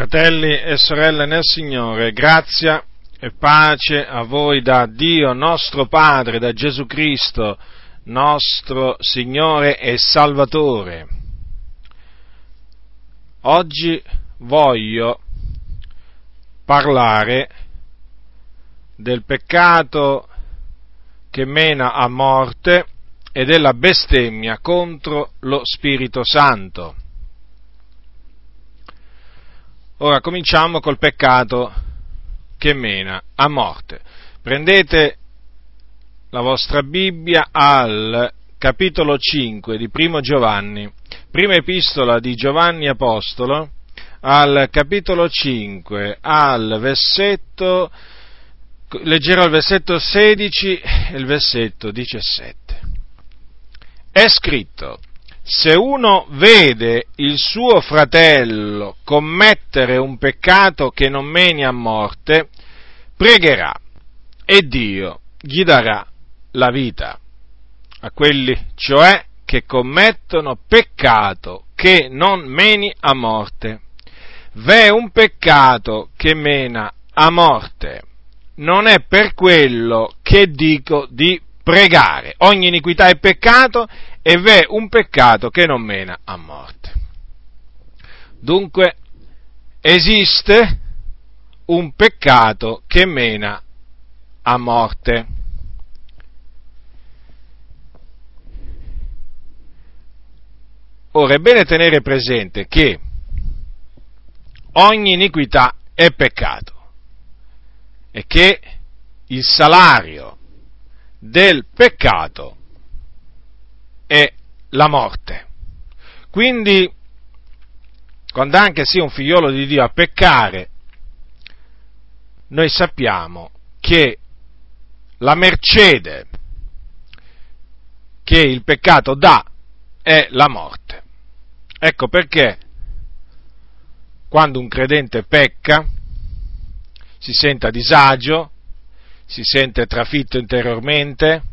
Fratelli e sorelle nel Signore, grazia e pace a voi da Dio nostro Padre, da Gesù Cristo, nostro Signore e Salvatore. Oggi voglio parlare del peccato che mena a morte e della bestemmia contro lo Spirito Santo. Ora cominciamo col peccato che mena a morte. Prendete la vostra Bibbia al capitolo 5 di Primo Giovanni, prima epistola di Giovanni Apostolo, al capitolo 5, al versetto, leggerò il versetto 16 e il versetto 17. È scritto, se uno vede il suo fratello commettere un peccato che non meni a morte, pregherà e Dio gli darà la vita a quelli, cioè, che commettono peccato che non meni a morte. V'è un peccato che mena a morte. Non è per quello che dico di pregare. Ogni iniquità è peccato e v'è un peccato che non mena a morte. Dunque, esiste un peccato che mena a morte. Ora è bene tenere presente che ogni iniquità è peccato e che il salario del peccato è la morte. Quindi, quando anche sia un figliolo di Dio a peccare, noi sappiamo che la mercede che il peccato dà è la morte. Ecco perché quando un credente pecca si sente a disagio, si sente trafitto interiormente,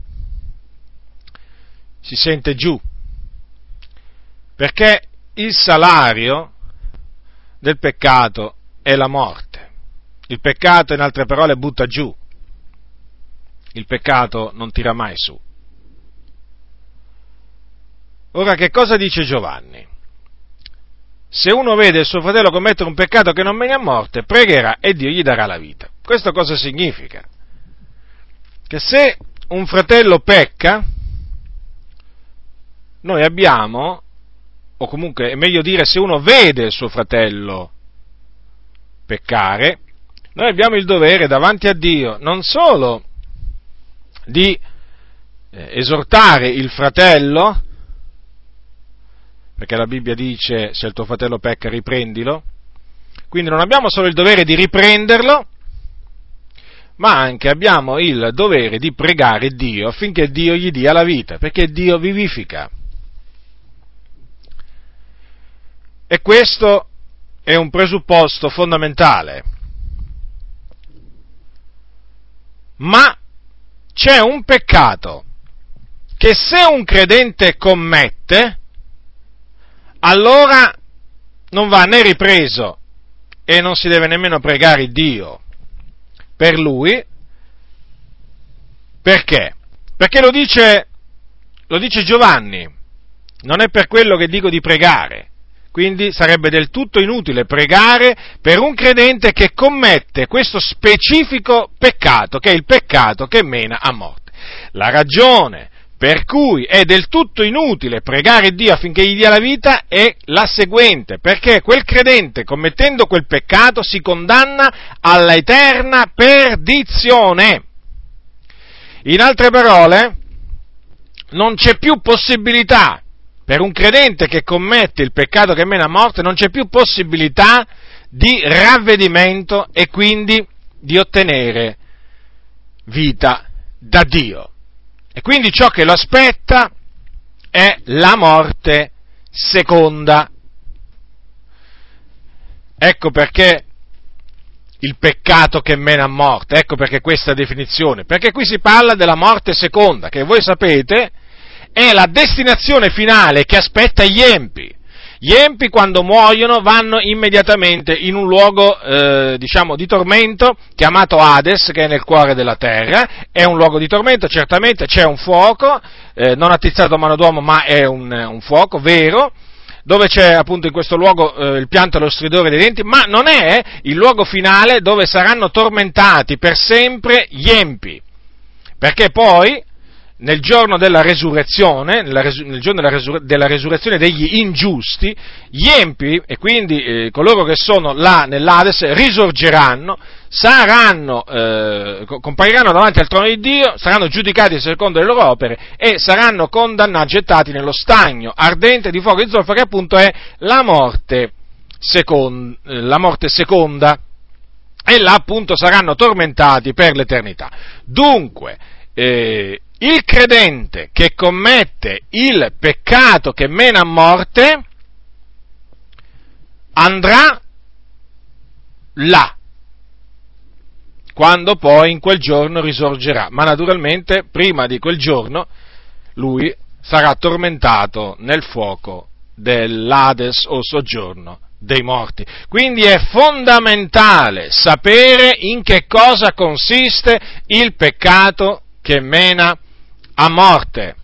si sente giù, perché il salario del peccato è la morte. Il peccato, in altre parole, butta giù. Il peccato non tira mai su. Ora, che cosa dice Giovanni? Se uno vede il suo fratello commettere un peccato che non mena a morte, pregherà e Dio gli darà la vita. Questo cosa significa? che se un fratello pecca, noi abbiamo, o comunque è meglio dire se uno vede il suo fratello peccare, noi abbiamo il dovere davanti a Dio non solo di eh, esortare il fratello, perché la Bibbia dice se il tuo fratello pecca riprendilo, quindi non abbiamo solo il dovere di riprenderlo, ma anche abbiamo il dovere di pregare Dio affinché Dio gli dia la vita, perché Dio vivifica. E questo è un presupposto fondamentale. Ma c'è un peccato che se un credente commette, allora non va né ripreso e non si deve nemmeno pregare Dio per lui. Perché? Perché lo dice, lo dice Giovanni, non è per quello che dico di pregare. Quindi sarebbe del tutto inutile pregare per un credente che commette questo specifico peccato, che è il peccato che mena a morte. La ragione per cui è del tutto inutile pregare Dio affinché gli dia la vita è la seguente, perché quel credente commettendo quel peccato si condanna alla eterna perdizione. In altre parole, non c'è più possibilità per un credente che commette il peccato che mena a morte, non c'è più possibilità di ravvedimento e quindi di ottenere vita da Dio. E quindi ciò che lo aspetta è la morte seconda. Ecco perché il peccato che mena a morte, ecco perché questa definizione, perché qui si parla della morte seconda, che voi sapete è la destinazione finale che aspetta gli empi. Gli empi quando muoiono vanno immediatamente in un luogo, eh, diciamo, di tormento chiamato Hades, che è nel cuore della terra. È un luogo di tormento, certamente c'è un fuoco, eh, non attizzato a mano d'uomo, ma è un, un fuoco vero dove c'è appunto in questo luogo eh, il pianto e lo stridore dei denti, ma non è il luogo finale dove saranno tormentati per sempre gli empi. Perché poi nel giorno della resurrezione, nel giorno della, resur- della, resurrezione degli ingiusti, gli empi, e quindi eh, coloro che sono là nell'Ades, risorgeranno, saranno, eh, compariranno davanti al trono di Dio, saranno giudicati secondo le loro opere e saranno condannati, gettati nello stagno ardente di fuoco e zolfo, che appunto è la morte, second- la morte seconda. E là appunto saranno tormentati per l'eternità. Dunque, eh, il credente che commette il peccato che mena a morte andrà là, quando poi in quel giorno risorgerà. Ma naturalmente prima di quel giorno lui sarà tormentato nel fuoco dell'Ades o soggiorno dei morti. Quindi è fondamentale sapere in che cosa consiste il peccato che mena a morte.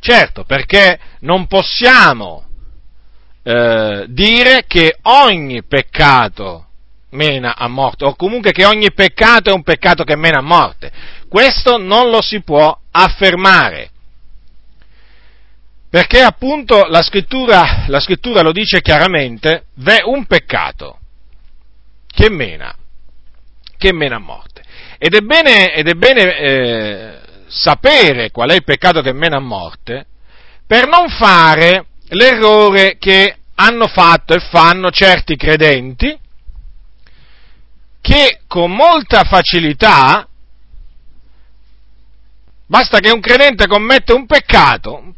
Certo, perché non possiamo eh, dire che ogni peccato mena a morte, o comunque che ogni peccato è un peccato che mena a morte. Questo non lo si può affermare. Perché appunto la scrittura, la scrittura lo dice chiaramente, v'è un peccato che mena, che mena a morte. Ed è bene, ed è bene eh, sapere qual è il peccato che mena a morte per non fare l'errore che hanno fatto e fanno certi credenti che con molta facilità, basta che un credente commette un peccato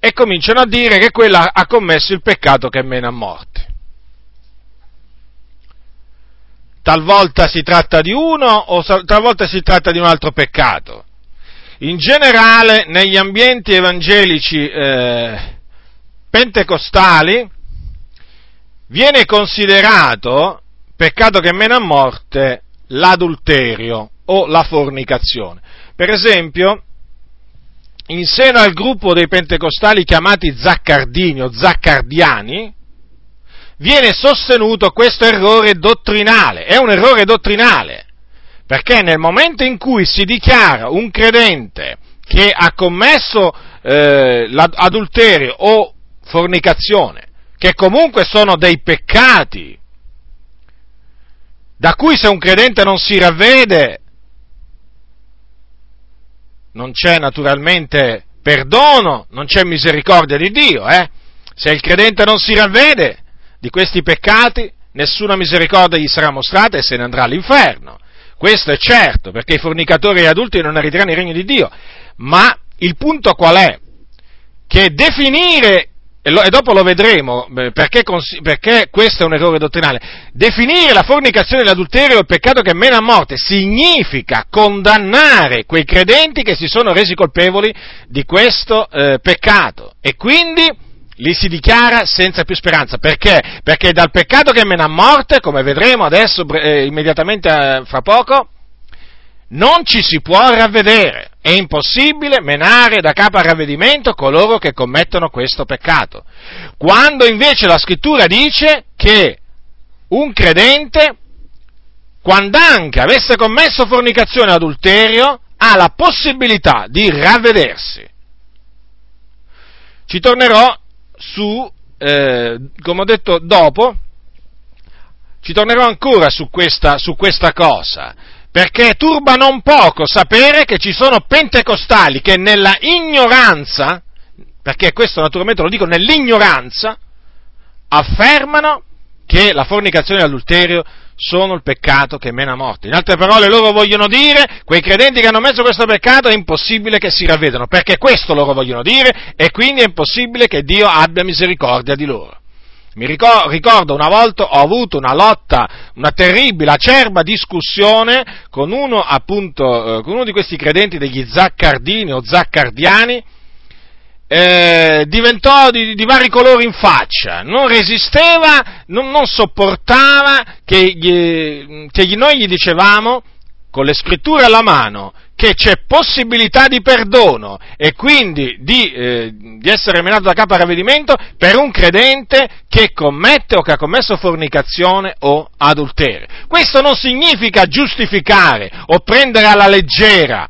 e cominciano a dire che quello ha commesso il peccato che mena a morte. Talvolta si tratta di uno o talvolta si tratta di un altro peccato. In generale, negli ambienti evangelici eh, pentecostali viene considerato peccato che mena a morte l'adulterio o la fornicazione. Per esempio, in seno al gruppo dei pentecostali chiamati zaccardini o zaccardiani, viene sostenuto questo errore dottrinale, è un errore dottrinale, perché nel momento in cui si dichiara un credente che ha commesso eh, adulterio o fornicazione, che comunque sono dei peccati, da cui se un credente non si ravvede, non c'è naturalmente perdono, non c'è misericordia di Dio, eh? Se il credente non si ravvede, di questi peccati nessuna misericordia gli sarà mostrata e se ne andrà all'inferno. Questo è certo, perché i fornicatori e gli adulti non arriveranno il regno di Dio. Ma il punto qual è? Che definire, e dopo lo vedremo, perché, perché questo è un errore dottrinale, definire la fornicazione e l'adulterio il peccato che mena a morte significa condannare quei credenti che si sono resi colpevoli di questo eh, peccato. E quindi li si dichiara senza più speranza. Perché? Perché dal peccato che mena a morte, come vedremo adesso, eh, immediatamente eh, fra poco, non ci si può ravvedere. È impossibile menare da capo al ravvedimento coloro che commettono questo peccato. Quando invece la scrittura dice che un credente, quando anche avesse commesso fornicazione o adulterio, ha la possibilità di ravvedersi. Ci tornerò su, eh, come ho detto dopo, ci tornerò ancora su questa, su questa cosa, perché turba non poco sapere che ci sono pentecostali che nella ignoranza, perché questo naturalmente lo dico nell'ignoranza, affermano che la fornicazione e l'adulterio sono il peccato che mena a morte. In altre parole, loro vogliono dire, quei credenti che hanno messo questo peccato è impossibile che si ravvedano, perché questo loro vogliono dire e quindi è impossibile che Dio abbia misericordia di loro. Mi ricordo una volta ho avuto una lotta, una terribile, acerba discussione con uno, appunto, eh, con uno di questi credenti degli zaccardini o zaccardiani, eh, diventò di, di, vari colori in faccia, non resisteva, non, non sopportava che, gli, che noi gli dicevamo con le scritture alla mano che c'è possibilità di perdono e quindi di, eh, di essere menato da capo a ravvedimento per un credente che commette o che ha commesso fornicazione o adulterio. Questo non significa giustificare o prendere alla leggera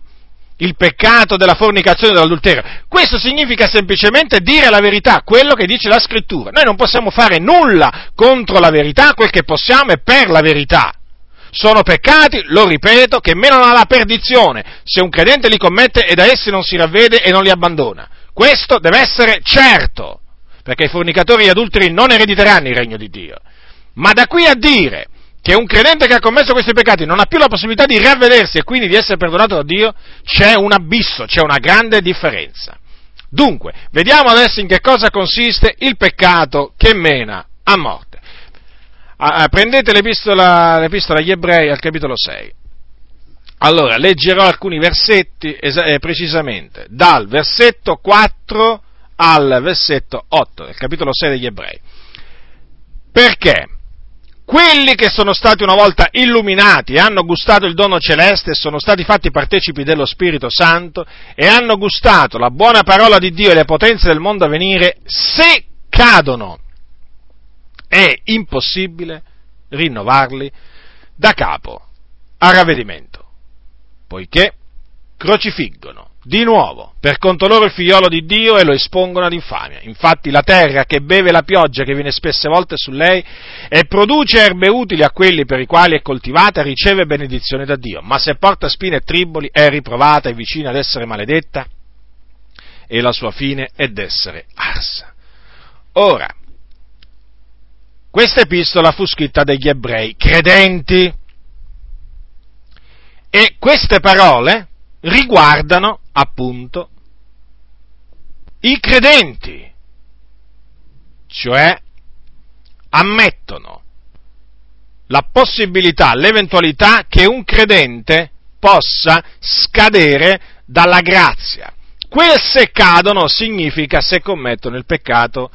il peccato della fornicazione e dell'adulterio. Questo significa semplicemente dire la verità, quello che dice la scrittura. Noi non possiamo fare nulla contro la verità, quel che possiamo è per la verità. Sono peccati, lo ripeto, che menano alla perdizione se un credente li commette e da essi non si ravvede e non li abbandona. Questo deve essere certo, perché i fornicatori e gli adulteri non erediteranno il regno di Dio. Ma da qui a dire che un credente che ha commesso questi peccati non ha più la possibilità di ravvedersi e quindi di essere perdonato da Dio, c'è un abisso, c'è una grande differenza. Dunque, vediamo adesso in che cosa consiste il peccato che mena a morte. Prendete l'epistola, l'epistola agli ebrei al capitolo 6. Allora, leggerò alcuni versetti eh, precisamente, dal versetto 4 al versetto 8 del capitolo 6 degli ebrei. Perché? Quelli che sono stati una volta illuminati hanno gustato il dono celeste sono stati fatti partecipi dello Spirito Santo e hanno gustato la buona parola di Dio e le potenze del mondo a venire, se cadono è impossibile rinnovarli da capo a ravvedimento, poiché crocifiggono di nuovo per conto loro il figliolo di Dio e lo espongono ad infamia. Infatti la terra che beve la pioggia che viene spesse volte su lei e produce erbe utili a quelli per i quali è coltivata riceve benedizione da Dio, ma se porta spine e triboli è riprovata e vicina ad essere maledetta e la sua fine è d'essere arsa. Ora, questa epistola fu scritta dagli ebrei credenti e queste parole riguardano appunto i credenti, cioè ammettono la possibilità, l'eventualità che un credente possa scadere dalla grazia. Quel se cadono significa se commettono il peccato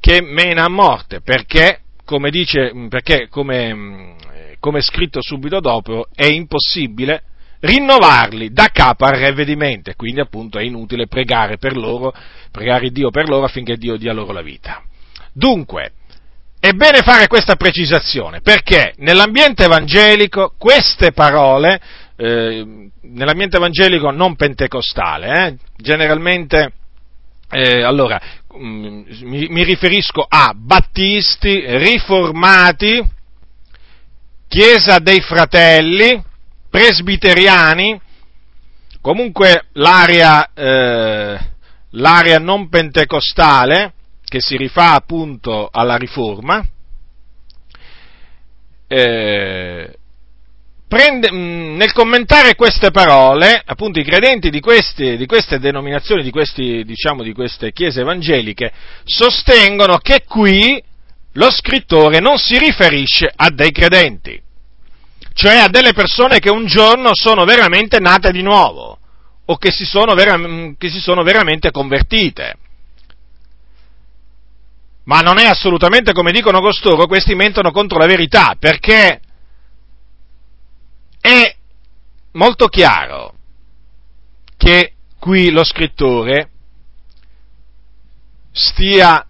che mena a morte, perché come dice, perché come, mm, come è scritto subito dopo, è impossibile rinnovarli da capo al ravvedimento e quindi appunto è inutile pregare per loro, pregare Dio per loro affinché Dio dia loro la vita. Dunque, è bene fare questa precisazione perché nell'ambiente evangelico queste parole, eh, nell'ambiente evangelico non pentecostale, eh, generalmente eh, allora, mm, mi, mi riferisco a battisti, riformati, Chiesa dei Fratelli, presbiteriani, comunque l'area, eh, l'area non pentecostale, che si rifà appunto alla riforma, eh, prende, mm, nel commentare queste parole, appunto i credenti di, questi, di queste denominazioni, di, questi, diciamo, di queste chiese evangeliche, sostengono che qui lo scrittore non si riferisce a dei credenti, cioè a delle persone che un giorno sono veramente nate di nuovo o che si sono, vera, che si sono veramente convertite. Ma non è assolutamente come dicono costoro, questi mentono contro la verità, perché è molto chiaro che qui lo scrittore stia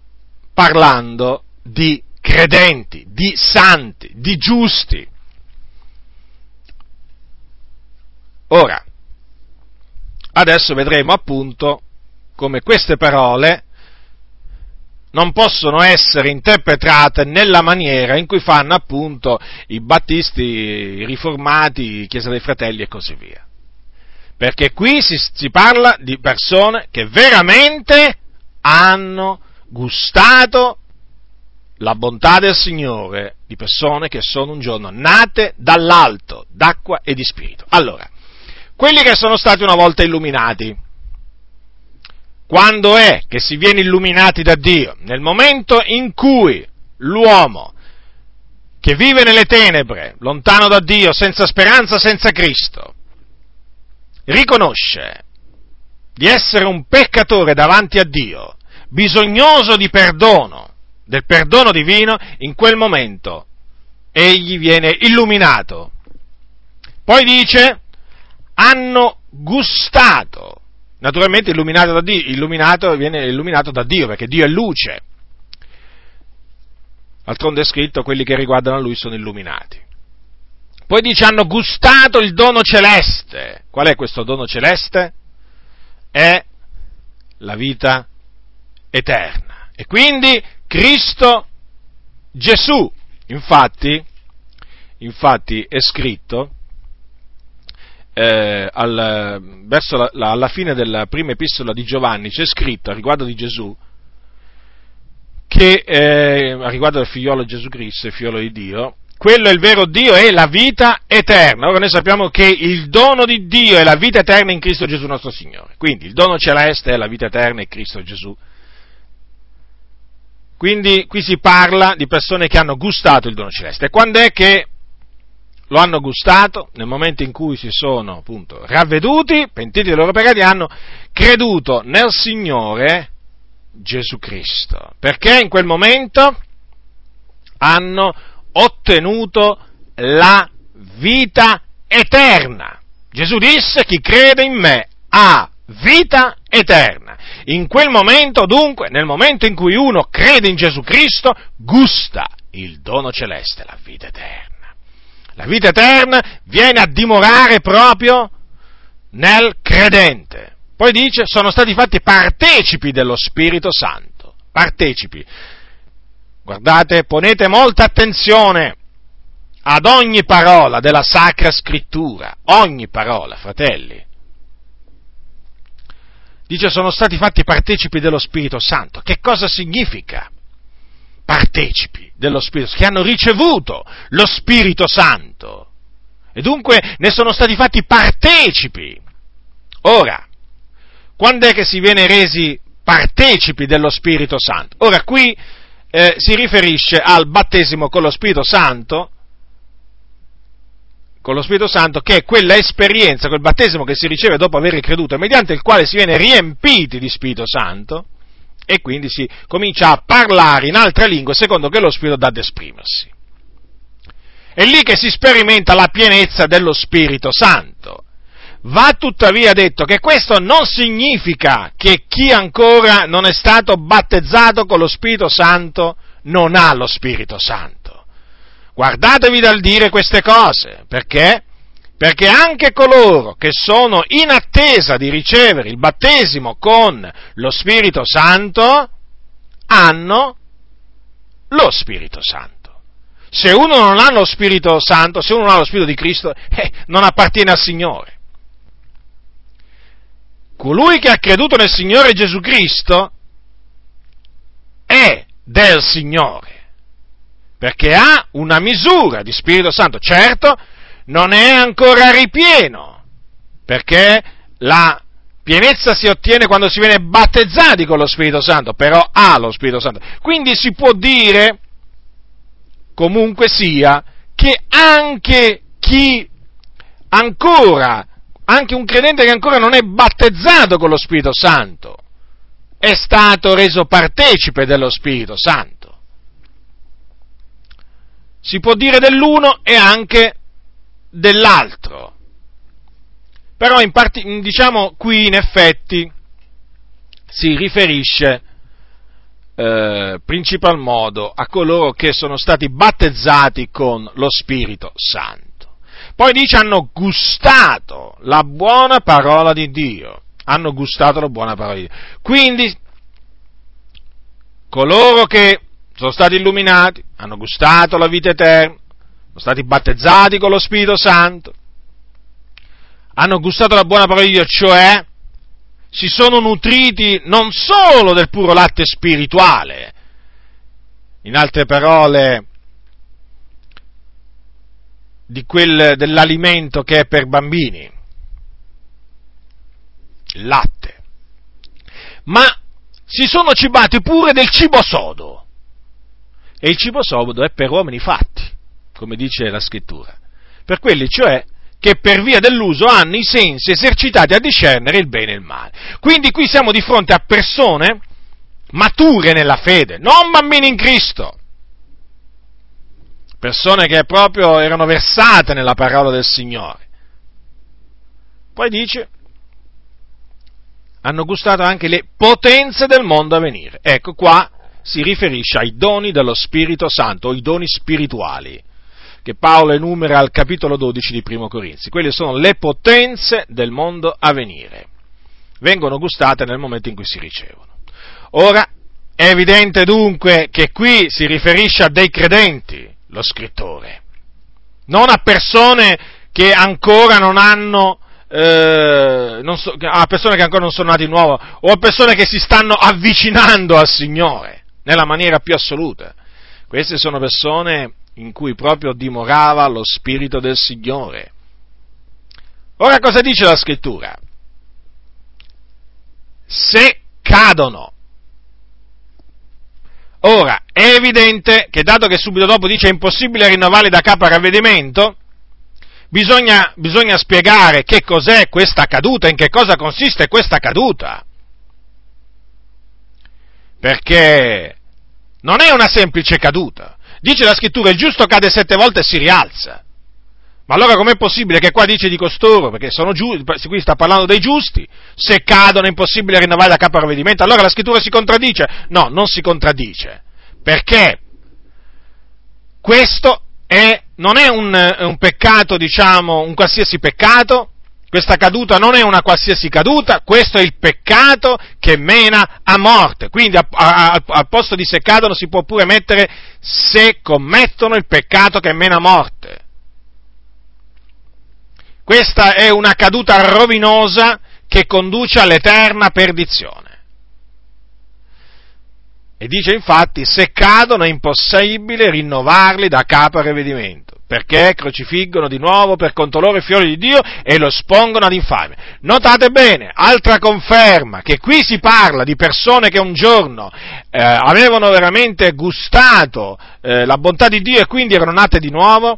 parlando di credenti, di santi, di giusti. Ora, adesso vedremo appunto come queste parole non possono essere interpretate nella maniera in cui fanno appunto i battisti, i riformati, Chiesa dei Fratelli e così via. Perché qui si, si parla di persone che veramente hanno gustato la bontà del Signore, di persone che sono un giorno nate dall'alto, d'acqua e di spirito. Allora, quelli che sono stati una volta illuminati, quando è che si viene illuminati da Dio? Nel momento in cui l'uomo che vive nelle tenebre, lontano da Dio, senza speranza, senza Cristo, riconosce di essere un peccatore davanti a Dio, bisognoso di perdono, del perdono divino, in quel momento egli viene illuminato. Poi dice, hanno gustato. Naturalmente illuminato, da Dio, illuminato viene illuminato da Dio, perché Dio è luce. D'altronde è scritto, quelli che riguardano Lui sono illuminati. Poi dice, hanno gustato il dono celeste. Qual è questo dono celeste? È la vita eterna. E quindi Cristo Gesù. Infatti, infatti è scritto, eh, al, verso la, la, alla fine della prima epistola di Giovanni, c'è scritto a riguardo di Gesù, che eh, a riguardo del figliolo Gesù Cristo, il figliolo di Dio, quello è il vero Dio e la vita eterna. Ora noi sappiamo che il dono di Dio è la vita eterna in Cristo Gesù nostro Signore. Quindi il dono celeste è la vita eterna in Cristo Gesù. Quindi qui si parla di persone che hanno gustato il dono celeste. Quando è che lo hanno gustato? Nel momento in cui si sono appunto ravveduti, pentiti dei loro peccati, hanno creduto nel Signore Gesù Cristo. Perché in quel momento hanno ottenuto la vita eterna. Gesù disse chi crede in me ha vita eterna. In quel momento, dunque, nel momento in cui uno crede in Gesù Cristo, gusta il dono celeste, la vita eterna. La vita eterna viene a dimorare proprio nel credente. Poi dice, sono stati fatti partecipi dello Spirito Santo. Partecipi. Guardate, ponete molta attenzione ad ogni parola della Sacra Scrittura, ogni parola, fratelli. Dice sono stati fatti partecipi dello Spirito Santo. Che cosa significa? Partecipi dello Spirito, che hanno ricevuto lo Spirito Santo. E dunque ne sono stati fatti partecipi. Ora, quando è che si viene resi partecipi dello Spirito Santo? Ora qui eh, si riferisce al battesimo con lo Spirito Santo, con lo Spirito Santo, che è quella esperienza, quel battesimo che si riceve dopo aver creduto, mediante il quale si viene riempiti di Spirito Santo, e quindi si comincia a parlare in altre lingue secondo che lo Spirito dà ad esprimersi. È lì che si sperimenta la pienezza dello Spirito Santo. Va tuttavia detto che questo non significa che chi ancora non è stato battezzato con lo Spirito Santo non ha lo Spirito Santo. Guardatevi dal dire queste cose, perché? Perché anche coloro che sono in attesa di ricevere il battesimo con lo Spirito Santo hanno lo Spirito Santo. Se uno non ha lo Spirito Santo, se uno non ha lo Spirito di Cristo, eh, non appartiene al Signore colui che ha creduto nel Signore Gesù Cristo è del Signore, perché ha una misura di Spirito Santo. Certo, non è ancora ripieno, perché la pienezza si ottiene quando si viene battezzati con lo Spirito Santo, però ha lo Spirito Santo. Quindi si può dire, comunque sia, che anche chi ancora anche un credente che ancora non è battezzato con lo Spirito Santo è stato reso partecipe dello Spirito Santo. Si può dire dell'uno e anche dell'altro. Però in part- diciamo qui in effetti si riferisce eh, principal modo a coloro che sono stati battezzati con lo Spirito Santo. Poi dice hanno gustato la buona parola di Dio. Hanno gustato la buona parola di Dio. Quindi, coloro che sono stati illuminati, hanno gustato la vita eterna, sono stati battezzati con lo Spirito Santo, hanno gustato la buona parola di Dio, cioè si sono nutriti non solo del puro latte spirituale, in altre parole, quel, dell'alimento che è per bambini, il latte, ma si sono cibati pure del cibo sodo. E il cibo sodo è per uomini fatti, come dice la scrittura. Per quelli, cioè, che per via dell'uso hanno i sensi esercitati a discernere il bene e il male. Quindi qui siamo di fronte a persone mature nella fede, non bambini in Cristo. Persone che proprio erano versate nella parola del Signore. Poi dice, hanno gustato anche le potenze del mondo a venire. Ecco qua si riferisce ai doni dello Spirito Santo, i doni spirituali, che Paolo enumera al capitolo 12 di Primo Corinzi. Quelle sono le potenze del mondo a venire. Vengono gustate nel momento in cui si ricevono. Ora, è evidente dunque che qui si riferisce a dei credenti, lo scrittore, non a persone che ancora non hanno eh, non so, a persone che ancora non sono nati di nuovo o a persone che si stanno avvicinando al Signore nella maniera più assoluta. Queste sono persone in cui proprio dimorava lo Spirito del Signore. Ora cosa dice la scrittura? Se cadono. Ora, è evidente che dato che subito dopo dice è impossibile rinnovarli da capo a ravvedimento, bisogna, bisogna spiegare che cos'è questa caduta, in che cosa consiste questa caduta. Perché non è una semplice caduta. Dice la scrittura, il giusto cade sette volte e si rialza. Ma allora com'è possibile che qua dice di costoro, perché sono giusti, qui sta parlando dei giusti, se cadono è impossibile rinnovare da capo a ravvedimento, allora la scrittura si contraddice? No, non si contraddice, perché? Questo è, non è un, un peccato, diciamo, un qualsiasi peccato, questa caduta non è una qualsiasi caduta, questo è il peccato che mena a morte. Quindi a, a, a, al posto di se cadono si può pure mettere se commettono il peccato che mena a morte. Questa è una caduta rovinosa che conduce all'eterna perdizione. E dice infatti, se cadono è impossibile rinnovarli da capo a rivedimento, perché crocifiggono di nuovo per conto loro i fiori di Dio e lo espongono ad infamia. Notate bene, altra conferma, che qui si parla di persone che un giorno eh, avevano veramente gustato eh, la bontà di Dio e quindi erano nate di nuovo,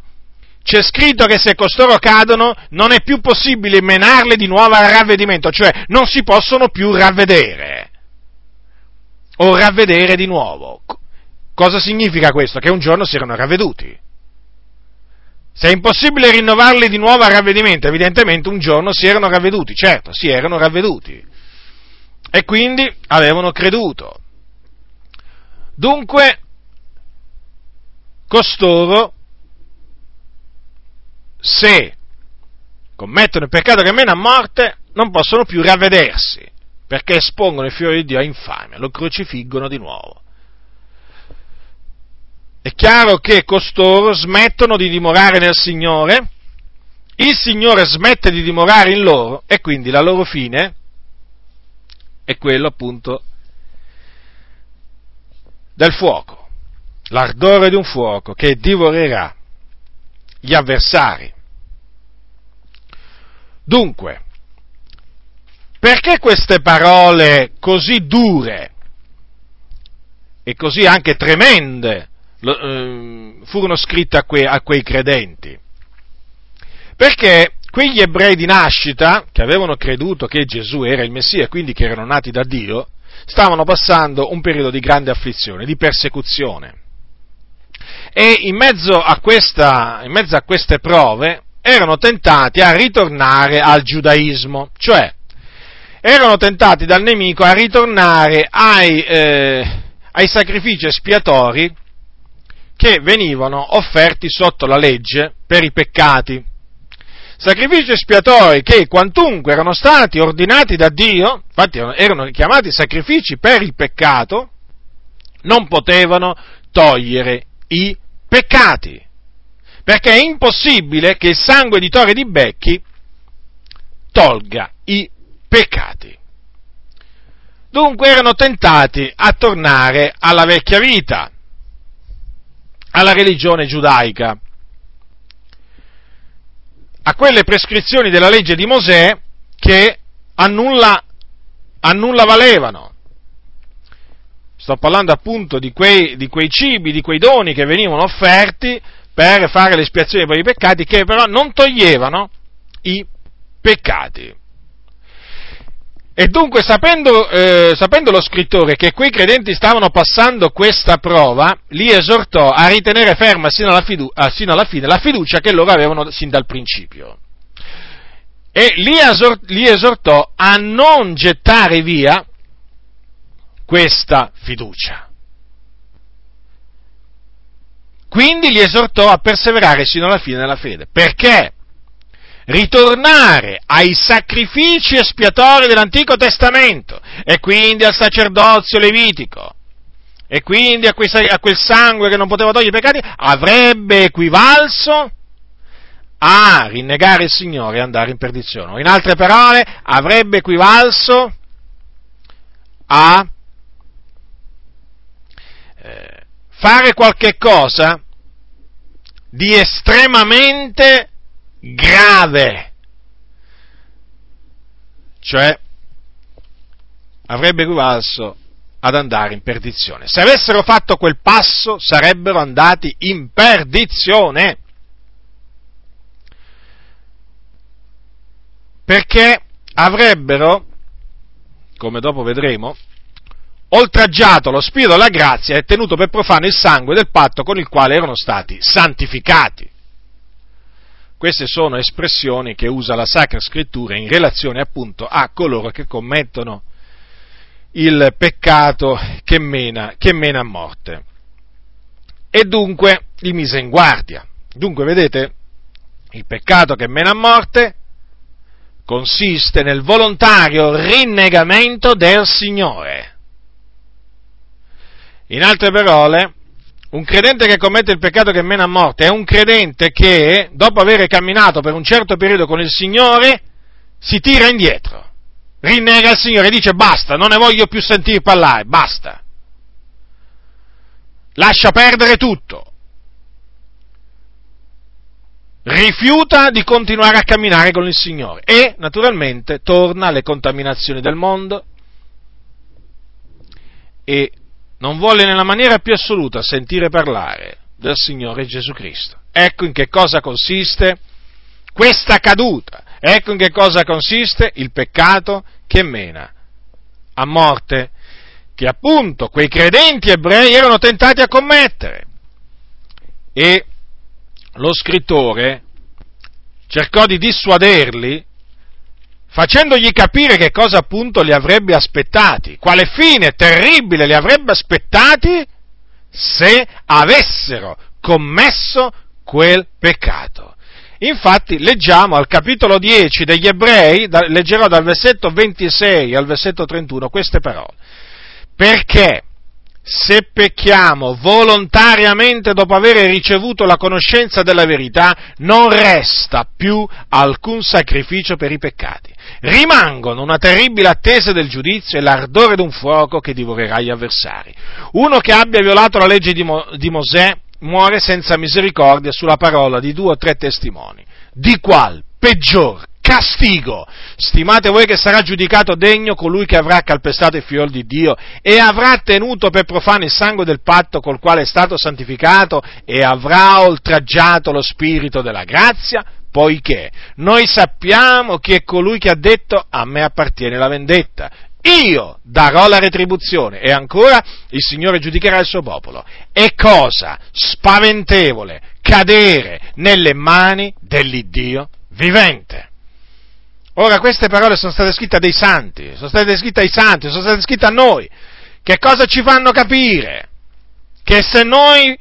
c'è scritto che se costoro cadono non è più possibile menarle di nuovo al ravvedimento, cioè non si possono più ravvedere o ravvedere di nuovo. Cosa significa questo? Che un giorno si erano ravveduti. Se è impossibile rinnovarli di nuovo a ravvedimento, evidentemente un giorno si erano ravveduti, certo, si erano ravveduti. E quindi avevano creduto. Dunque, costoro, se commettono il peccato che mena a morte, non possono più ravvedersi perché espongono il fiore di Dio a infamia, lo crocifiggono di nuovo. È chiaro che costoro smettono di dimorare nel Signore, il Signore smette di dimorare in loro e quindi la loro fine è quello appunto del fuoco, l'ardore di un fuoco che divorerà gli avversari. Dunque, perché queste parole così dure e così anche tremende eh, furono scritte a, que, a quei credenti? Perché quegli ebrei di nascita, che avevano creduto che Gesù era il Messia e quindi che erano nati da Dio, stavano passando un periodo di grande afflizione, di persecuzione. E in mezzo a, questa, in mezzo a queste prove erano tentati a ritornare al giudaismo, cioè erano tentati dal nemico a ritornare ai, eh, ai sacrifici espiatori che venivano offerti sotto la legge per i peccati. Sacrifici espiatori che quantunque erano stati ordinati da Dio, infatti erano chiamati sacrifici per il peccato, non potevano togliere i peccati. Perché è impossibile che il sangue di Tore di Becchi tolga i peccati. Dunque erano tentati a tornare alla vecchia vita, alla religione giudaica, a quelle prescrizioni della legge di Mosè che a nulla, valevano. Sto parlando appunto di quei, di quei cibi, di quei doni che venivano offerti per fare l'espiazione per i peccati, che però non toglievano i peccati. E dunque, sapendo, eh, sapendo, lo scrittore che quei credenti stavano passando questa prova, li esortò a ritenere ferma sino alla, fidu- ah, sino alla fine la fiducia che loro avevano sin dal principio. E li, esor- li esortò a non gettare via questa fiducia. Quindi li esortò a perseverare sino alla fine della fede. Perché? Ritornare ai sacrifici espiatori dell'Antico Testamento e quindi al sacerdozio levitico e quindi a, quel sangue che non poteva togliere i peccati, avrebbe equivalso a rinnegare il Signore e andare in perdizione. In altre parole, avrebbe equivalso a eh, fare qualche cosa di estremamente grave, cioè avrebbe equivalso ad andare in perdizione. Se avessero fatto quel passo sarebbero andati in perdizione. Perché avrebbero, come dopo vedremo, oltraggiato lo spirito della grazia e tenuto per profano il sangue del patto con il quale erano stati santificati. Queste sono espressioni che usa la Sacra Scrittura in relazione appunto a coloro che commettono il peccato che mena, che mena a morte. E dunque li mise in guardia. Dunque, vedete, il peccato che mena a morte consiste nel volontario rinnegamento del Signore. In altre parole, un credente che commette il peccato che mena a morte è un credente che, dopo aver camminato per un certo periodo con il Signore, si tira indietro, rinnega il Signore dice basta, non ne voglio più sentire parlare, basta. Lascia perdere tutto. Rifiuta di continuare a camminare con il Signore e, naturalmente, torna alle contaminazioni del mondo e non vuole nella maniera più assoluta sentire parlare del Signore Gesù Cristo. Ecco in che cosa consiste questa caduta, ecco in che cosa consiste il peccato che mena a morte, che appunto quei credenti ebrei erano tentati a commettere. E lo scrittore cercò di dissuaderli facendogli capire che cosa appunto li avrebbe aspettati, quale fine terribile li avrebbe aspettati se avessero commesso quel peccato. Infatti leggiamo al capitolo 10 degli ebrei, leggerò dal versetto 26 al versetto 31 queste parole. Perché se pecchiamo volontariamente dopo aver ricevuto la conoscenza della verità, non resta più alcun sacrificio per i peccati rimangono una terribile attesa del giudizio e l'ardore d'un fuoco che divorerà gli avversari. Uno che abbia violato la legge di, Mo- di Mosè muore senza misericordia sulla parola di due o tre testimoni. Di qual peggior castigo. Stimate voi che sarà giudicato degno colui che avrà calpestato il figlio di Dio e avrà tenuto per profano il sangue del patto col quale è stato santificato e avrà oltraggiato lo spirito della grazia poiché noi sappiamo chi è colui che ha detto a me appartiene la vendetta. Io darò la retribuzione e ancora il Signore giudicherà il suo popolo. È cosa spaventevole cadere nelle mani dell'Iddio vivente. Ora queste parole sono state scritte a dei santi, sono state scritte ai santi, sono state scritte a noi. Che cosa ci fanno capire? Che se noi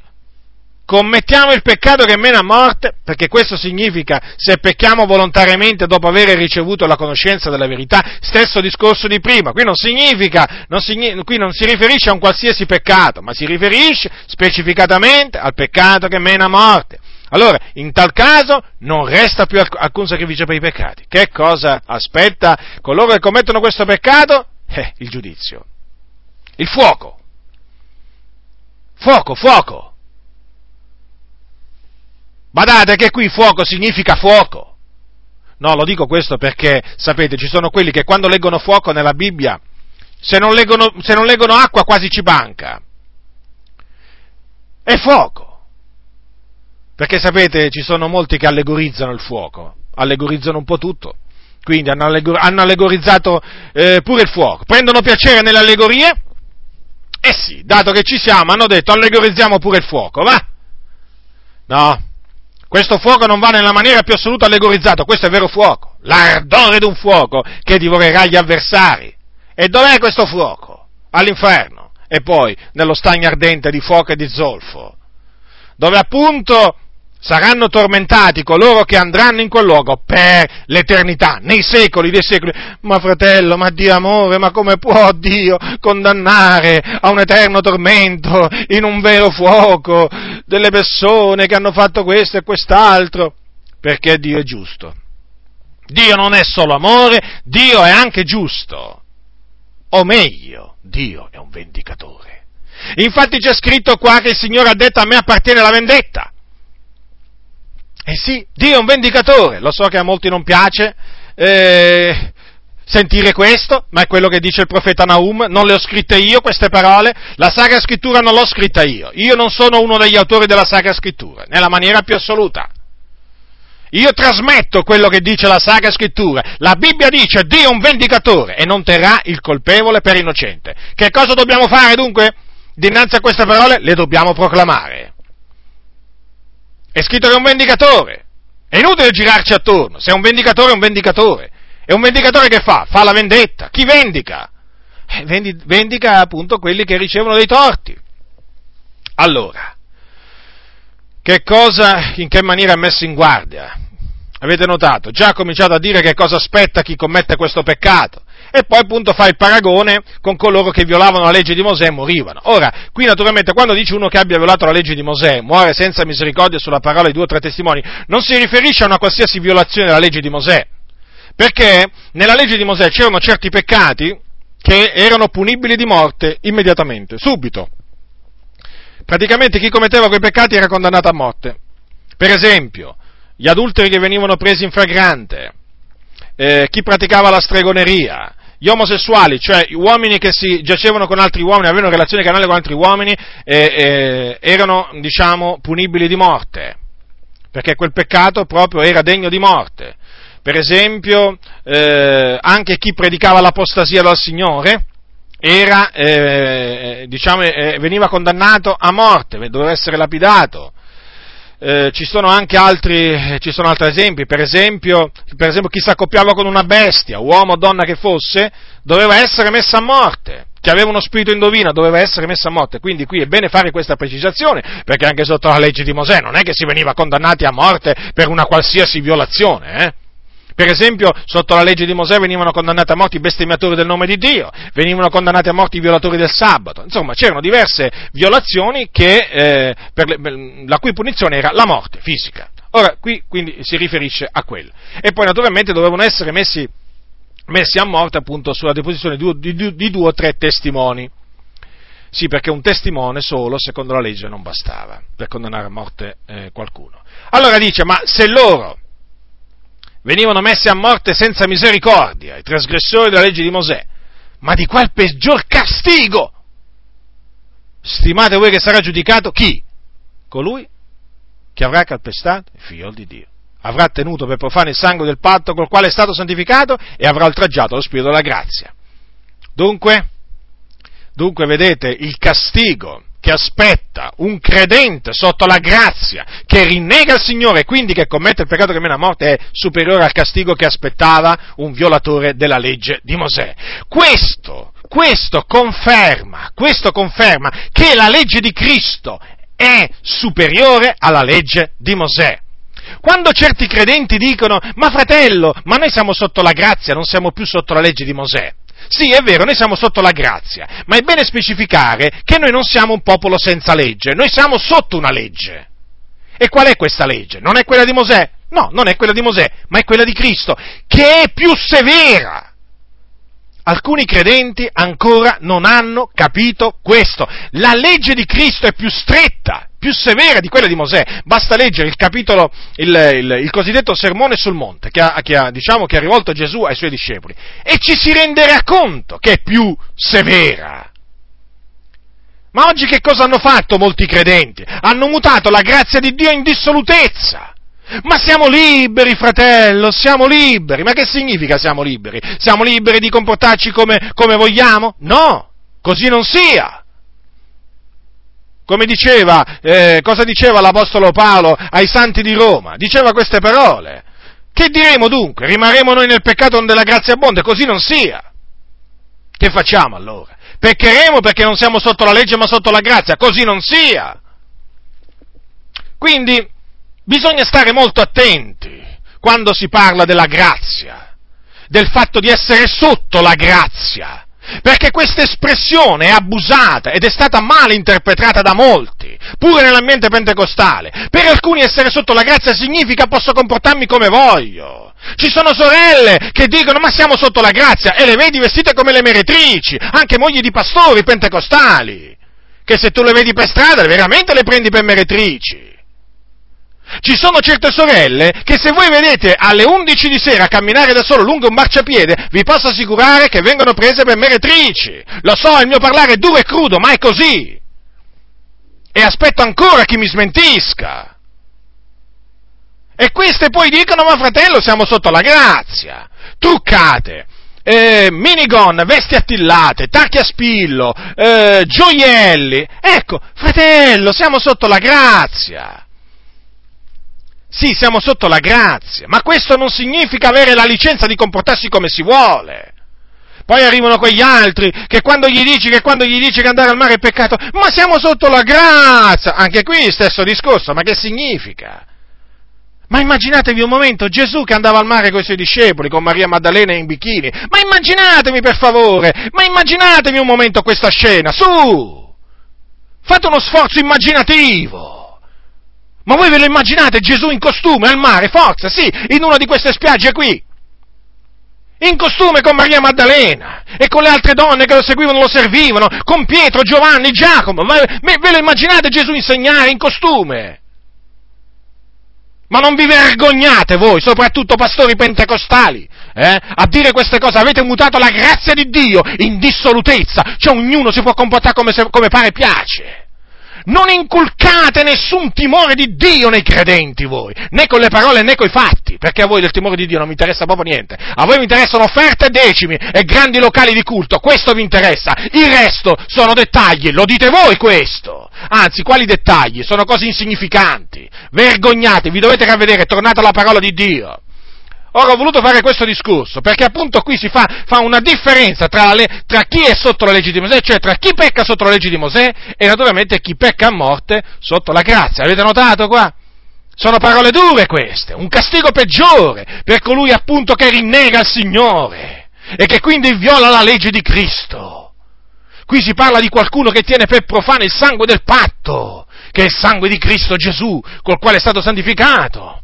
commettiamo il peccato che mena a morte, perché questo significa se pecchiamo volontariamente dopo aver ricevuto la conoscenza della verità, stesso discorso di prima, qui non significa, non significa, qui non si riferisce a un qualsiasi peccato, ma si riferisce specificatamente al peccato che mena a morte. Allora, in tal caso non resta più alcun sacrificio per i peccati. Che cosa aspetta coloro che commettono questo peccato? Eh, il giudizio. Il fuoco. Fuoco, fuoco. Badate che qui fuoco significa fuoco. No, lo dico questo perché, sapete, ci sono quelli che quando leggono fuoco nella Bibbia, se non leggono, se non leggono acqua quasi ci banca. È fuoco. Perché sapete, ci sono molti che allegorizzano il fuoco. allegorizzano un po' tutto. Quindi hanno, allegor- hanno allegorizzato eh, pure il fuoco. Prendono piacere nelle allegorie? Eh sì, dato che ci siamo, hanno detto allegorizziamo pure il fuoco, va? No, questo fuoco non va nella maniera più assoluta allegorizzato, questo è vero fuoco, l'ardore di un fuoco che divorerà gli avversari. E dov'è questo fuoco? All'inferno. E poi nello stagno ardente di fuoco e di zolfo, dove appunto saranno tormentati coloro che andranno in quel luogo per l'eternità, nei secoli dei secoli. Ma fratello, ma Dio amore, ma come può Dio condannare a un eterno tormento in un vero fuoco delle persone che hanno fatto questo e quest'altro? Perché Dio è giusto. Dio non è solo amore, Dio è anche giusto. O meglio, Dio è un vendicatore. Infatti c'è scritto qua che il Signore ha detto a me appartiene la vendetta. Eh sì, Dio è un vendicatore, lo so che a molti non piace eh, sentire questo, ma è quello che dice il profeta Naum, non le ho scritte io queste parole, la Sacra Scrittura non l'ho scritta io, io non sono uno degli autori della Sacra Scrittura, nella maniera più assoluta. Io trasmetto quello che dice la Sacra Scrittura. La Bibbia dice Dio è un vendicatore e non terrà il colpevole per innocente. Che cosa dobbiamo fare dunque? Dinanzi a queste parole le dobbiamo proclamare. È scritto che è un vendicatore. È inutile girarci attorno. Se è un vendicatore, è un vendicatore. È un vendicatore che fa? Fa la vendetta. Chi vendica? Eh, vendica appunto quelli che ricevono dei torti. Allora, che cosa, in che maniera è messo in guardia? Avete notato? Già ha cominciato a dire che cosa aspetta chi commette questo peccato e poi appunto fa il paragone con coloro che violavano la legge di Mosè e morivano. Ora, qui naturalmente quando dice uno che abbia violato la legge di Mosè, muore senza misericordia sulla parola di due o tre testimoni, non si riferisce a una qualsiasi violazione della legge di Mosè, perché nella legge di Mosè c'erano certi peccati che erano punibili di morte immediatamente, subito. Praticamente chi commetteva quei peccati era condannato a morte. Per esempio, gli adulteri che venivano presi in fragrante, eh, chi praticava la stregoneria, gli omosessuali, cioè uomini che si giacevano con altri uomini, avevano relazioni canali con altri uomini, eh, eh, erano, diciamo, punibili di morte, perché quel peccato proprio era degno di morte. Per esempio, eh, anche chi predicava l'apostasia dal Signore, era, eh, diciamo, eh, veniva condannato a morte, doveva essere lapidato eh, ci sono anche altri, ci sono altri esempi, per esempio, per esempio chi si accoppiava con una bestia, uomo o donna che fosse, doveva essere messa a morte. Chi aveva uno spirito indovino doveva essere messo a morte, quindi qui è bene fare questa precisazione, perché anche sotto la legge di Mosè non è che si veniva condannati a morte per una qualsiasi violazione, eh? Per esempio, sotto la legge di Mosè venivano condannati a morte i bestemmiatori del nome di Dio, venivano condannati a morte i violatori del sabato, insomma c'erano diverse violazioni che, eh, le, la cui punizione era la morte fisica. Ora, qui quindi si riferisce a quello. E poi naturalmente dovevano essere messi, messi a morte appunto sulla deposizione di, di, di, di due o tre testimoni. Sì, perché un testimone solo, secondo la legge, non bastava per condannare a morte eh, qualcuno. Allora dice, ma se loro venivano messi a morte senza misericordia, i trasgressori della legge di Mosè, ma di qual peggior castigo? Stimate voi che sarà giudicato chi? Colui che avrà calpestato il figlio di Dio. Avrà tenuto per profano il sangue del patto col quale è stato santificato e avrà oltraggiato lo spirito della grazia. Dunque, dunque vedete, il castigo che aspetta un credente sotto la grazia, che rinnega il Signore e quindi che commette il peccato che mena a morte, è superiore al castigo che aspettava un violatore della legge di Mosè. Questo, questo conferma, questo conferma che la legge di Cristo è superiore alla legge di Mosè. Quando certi credenti dicono, ma fratello, ma noi siamo sotto la grazia, non siamo più sotto la legge di Mosè. Sì, è vero, noi siamo sotto la grazia, ma è bene specificare che noi non siamo un popolo senza legge, noi siamo sotto una legge. E qual è questa legge? Non è quella di Mosè? No, non è quella di Mosè, ma è quella di Cristo, che è più severa. Alcuni credenti ancora non hanno capito questo. La legge di Cristo è più stretta, più severa di quella di Mosè. Basta leggere il capitolo, il, il, il cosiddetto sermone sul monte, che ha, che ha, diciamo, che ha rivolto Gesù ai suoi discepoli, e ci si renderà conto che è più severa. Ma oggi che cosa hanno fatto molti credenti? Hanno mutato la grazia di Dio in dissolutezza. Ma siamo liberi, fratello, siamo liberi. Ma che significa siamo liberi? Siamo liberi di comportarci come, come vogliamo? No, così non sia. Come diceva, eh, cosa diceva l'Apostolo Paolo ai santi di Roma? Diceva queste parole. Che diremo dunque? Rimarremo noi nel peccato donde la grazia abbonda? Così non sia. Che facciamo allora? Peccheremo perché non siamo sotto la legge ma sotto la grazia? Così non sia. Quindi bisogna stare molto attenti quando si parla della grazia, del fatto di essere sotto la grazia perché questa espressione è abusata ed è stata male interpretata da molti, pure nell'ambiente pentecostale. Per alcuni essere sotto la grazia significa posso comportarmi come voglio. Ci sono sorelle che dicono ma siamo sotto la grazia e le vedi vestite come le meretrici, anche mogli di pastori pentecostali, che se tu le vedi per strada veramente le prendi per meretrici. Ci sono certe sorelle che se voi vedete alle 11 di sera camminare da solo lungo un marciapiede, vi posso assicurare che vengono prese per meretrici. Lo so, il mio parlare è duro e crudo, ma è così. E aspetto ancora chi mi smentisca. E queste poi dicono, ma fratello, siamo sotto la grazia. Truccate, eh, minigon, vesti attillate, tacchi a spillo, eh, gioielli. Ecco, fratello, siamo sotto la grazia. Sì, siamo sotto la grazia, ma questo non significa avere la licenza di comportarsi come si vuole. Poi arrivano quegli altri che quando gli dici che gli dici che andare al mare è peccato, ma siamo sotto la grazia. Anche qui stesso discorso, ma che significa? Ma immaginatevi un momento Gesù che andava al mare con i suoi discepoli, con Maria Maddalena in bikini. Ma immaginatevi per favore, ma immaginatevi un momento questa scena, su! Fate uno sforzo immaginativo. Ma voi ve lo immaginate Gesù in costume al mare? Forza, sì, in una di queste spiagge qui. In costume con Maria Maddalena e con le altre donne che lo seguivano, lo servivano, con Pietro, Giovanni, Giacomo. Ma ve lo immaginate Gesù insegnare in costume? Ma non vi vergognate voi, soprattutto pastori pentecostali, eh, a dire queste cose? Avete mutato la grazia di Dio in dissolutezza, cioè ognuno si può comportare come, se, come pare piace. Non inculcate nessun timore di Dio nei credenti voi, né con le parole né con i fatti, perché a voi del timore di Dio non vi interessa proprio niente. A voi vi interessano offerte e decimi e grandi locali di culto, questo vi interessa. Il resto sono dettagli, lo dite voi questo. Anzi, quali dettagli? Sono cose insignificanti. Vergognatevi, dovete ravvedere, tornate alla parola di Dio. Ora ho voluto fare questo discorso perché appunto qui si fa, fa una differenza tra, le, tra, chi è sotto la legge di Mosè, cioè tra chi pecca sotto la legge di Mosè e naturalmente chi pecca a morte sotto la grazia. Avete notato qua? Sono parole dure queste, un castigo peggiore per colui appunto che rinnega il Signore e che quindi viola la legge di Cristo. Qui si parla di qualcuno che tiene per profano il sangue del patto, che è il sangue di Cristo Gesù, col quale è stato santificato.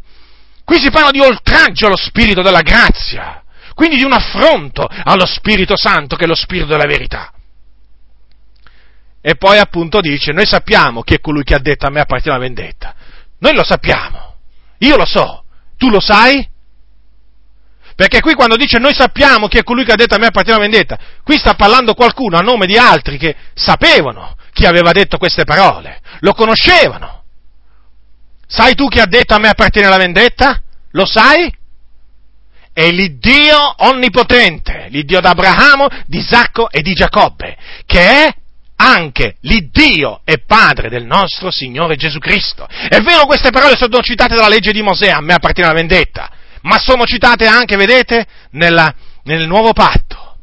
Qui si parla di oltraggio allo Spirito della grazia, quindi di un affronto allo Spirito Santo che è lo Spirito della verità. E poi appunto dice, noi sappiamo chi è colui che ha detto a me appartiene la vendetta. Noi lo sappiamo, io lo so, tu lo sai? Perché qui quando dice noi sappiamo chi è colui che ha detto a me appartiene la vendetta, qui sta parlando qualcuno a nome di altri che sapevano chi aveva detto queste parole, lo conoscevano. Sai tu chi ha detto a me appartiene la vendetta? Lo sai? È l'Iddio onnipotente, l'Iddio d'Abramo, di Isacco e di Giacobbe, che è anche l'Iddio e Padre del nostro Signore Gesù Cristo. È vero queste parole sono citate dalla legge di Mosè, a me appartiene la vendetta, ma sono citate anche, vedete, nella, nel nuovo patto.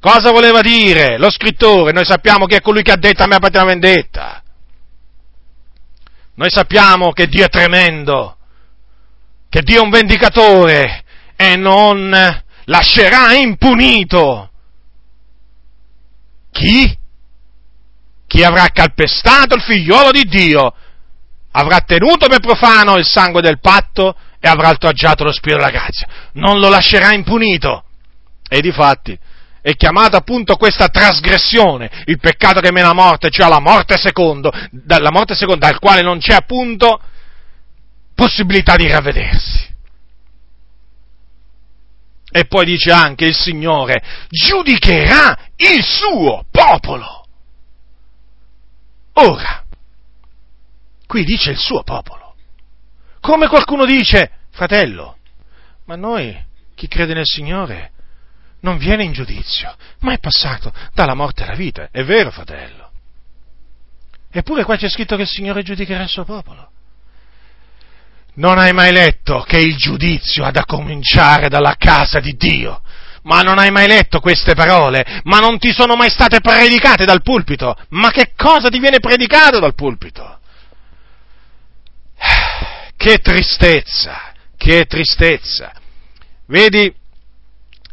Cosa voleva dire lo scrittore? Noi sappiamo che è colui che ha detto a me appartiene la vendetta. Noi sappiamo che Dio è tremendo, che Dio è un vendicatore e non lascerà impunito chi? Chi avrà calpestato il figliolo di Dio, avrà tenuto per profano il sangue del patto e avrà oltraggiato lo spirito della grazia. Non lo lascerà impunito. E difatti, è chiamata appunto questa trasgressione, il peccato che mena a morte, cioè la morte secondo, la morte seconda, dal quale non c'è appunto possibilità di ravvedersi. E poi dice anche il Signore, giudicherà il suo popolo. Ora, qui dice il suo popolo. Come qualcuno dice, fratello, ma noi, chi crede nel Signore, non viene in giudizio, ma è passato dalla morte alla vita. È vero, fratello. Eppure qua c'è scritto che il Signore giudicherà il suo popolo. Non hai mai letto che il giudizio ha da cominciare dalla casa di Dio? Ma non hai mai letto queste parole? Ma non ti sono mai state predicate dal pulpito? Ma che cosa ti viene predicato dal pulpito? Che tristezza, che tristezza. Vedi,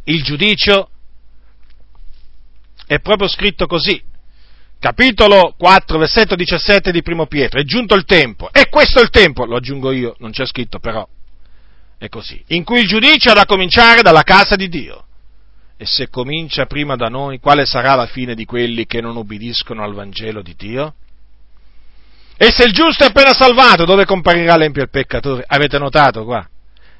il giudizio è proprio scritto così. Capitolo 4, versetto 17 di Primo Pietro. È giunto il tempo. E questo è il tempo, lo aggiungo io, non c'è scritto però. È così. In cui il giudizio ha da cominciare dalla casa di Dio. E se comincia prima da noi, quale sarà la fine di quelli che non obbediscono al Vangelo di Dio? E se il giusto è appena salvato, dove comparirà l'empio il peccatore? Avete notato qua?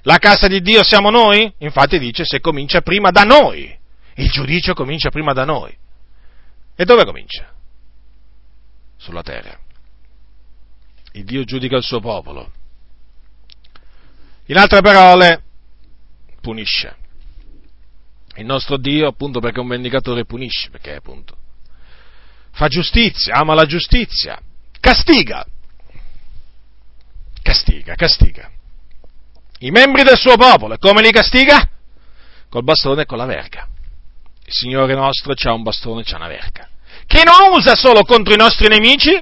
La casa di Dio siamo noi? Infatti dice se comincia prima da noi. Il giudizio comincia prima da noi. E dove comincia? Sulla terra. Il Dio giudica il suo popolo. In altre parole, punisce. Il nostro Dio, appunto perché è un vendicatore, punisce, perché appunto fa giustizia, ama la giustizia, castiga, castiga, castiga i membri del suo popolo. E come li castiga? Col bastone e con la verga. Il Signore nostro ha un bastone e c'ha una verga. Che non usa solo contro i nostri nemici,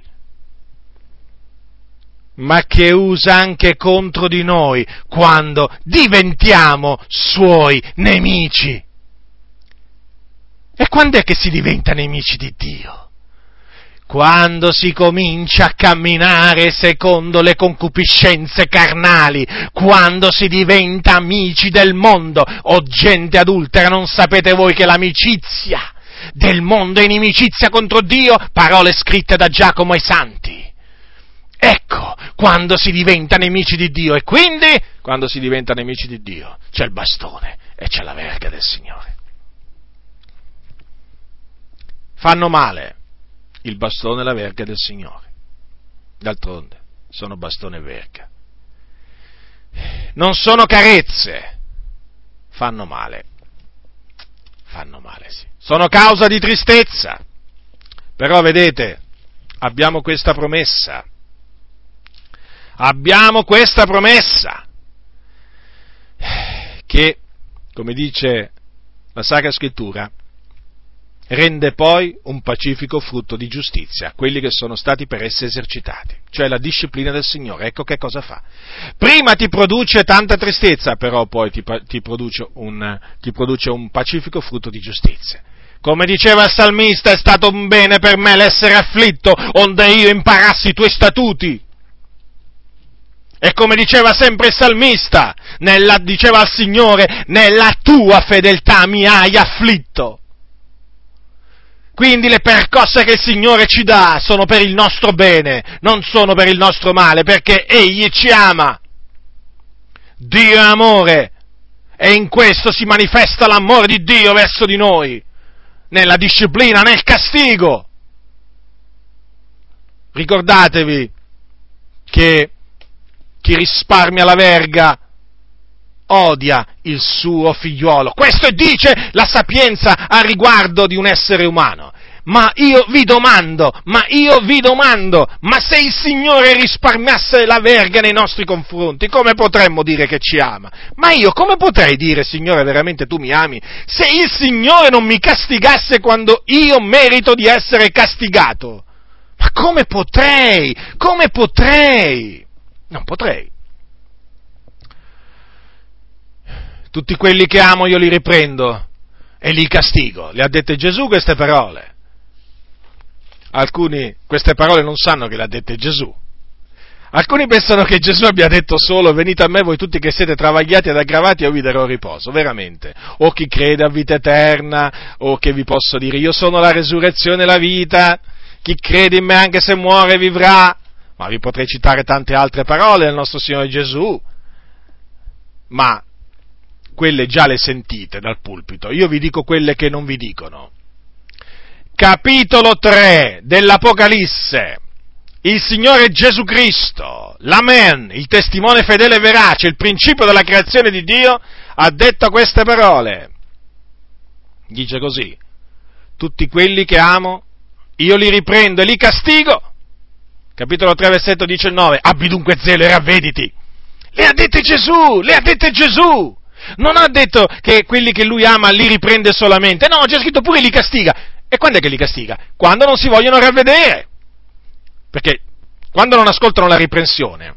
ma che usa anche contro di noi quando diventiamo suoi nemici. E quando è che si diventa nemici di Dio? Quando si comincia a camminare secondo le concupiscenze carnali, quando si diventa amici del mondo o gente adultera, non sapete voi che l'amicizia del mondo è inimicizia contro Dio? Parole scritte da Giacomo ai Santi. Ecco, quando si diventa nemici di Dio e quindi, quando si diventa nemici di Dio, c'è il bastone e c'è la verga del Signore. Fanno male il bastone e la verga del Signore. D'altronde, sono bastone e verga. Non sono carezze, fanno male. Fanno male, sì. Sono causa di tristezza. Però vedete, abbiamo questa promessa. Abbiamo questa promessa che, come dice la Sacra Scrittura, rende poi un pacifico frutto di giustizia quelli che sono stati per esse esercitati, cioè la disciplina del Signore. Ecco che cosa fa. Prima ti produce tanta tristezza, però poi ti, ti, produce, un, ti produce un pacifico frutto di giustizia. Come diceva il salmista, è stato un bene per me l'essere afflitto, onde io imparassi i tuoi statuti. E come diceva sempre il salmista, nella, diceva al Signore, nella tua fedeltà mi hai afflitto. Quindi le percosse che il Signore ci dà sono per il nostro bene, non sono per il nostro male, perché Egli ci ama. Dio è amore e in questo si manifesta l'amore di Dio verso di noi, nella disciplina, nel castigo. Ricordatevi che chi risparmia la verga odia il suo figliuolo. Questo dice la sapienza a riguardo di un essere umano. Ma io vi domando, ma io vi domando, ma se il Signore risparmiasse la verga nei nostri confronti, come potremmo dire che ci ama? Ma io come potrei dire, Signore, veramente tu mi ami, se il Signore non mi castigasse quando io merito di essere castigato? Ma come potrei? Come potrei? Non potrei. Tutti quelli che amo io li riprendo e li castigo. Le ha dette Gesù queste parole. Alcuni queste parole non sanno che le ha dette Gesù. Alcuni pensano che Gesù abbia detto solo venite a me voi tutti che siete travagliati ed aggravati e io vi darò riposo, veramente. O chi crede a vita eterna, o che vi posso dire io sono la resurrezione e la vita, chi crede in me anche se muore vivrà. Ma vi potrei citare tante altre parole del nostro Signore Gesù. Ma quelle già le sentite dal pulpito, io vi dico quelle che non vi dicono. Capitolo 3 dell'Apocalisse. il Signore Gesù Cristo, l'Amen, il testimone fedele e verace, il principio della creazione di Dio, ha detto queste parole. Dice così, tutti quelli che amo, io li riprendo e li castigo. Capitolo 3, versetto 19, abbi dunque zelo e ravvediti. Le ha dette Gesù, le ha dette Gesù. Non ha detto che quelli che lui ama li riprende solamente, no, c'è scritto pure li castiga. E quando è che li castiga? Quando non si vogliono ravvedere. Perché quando non ascoltano la riprensione,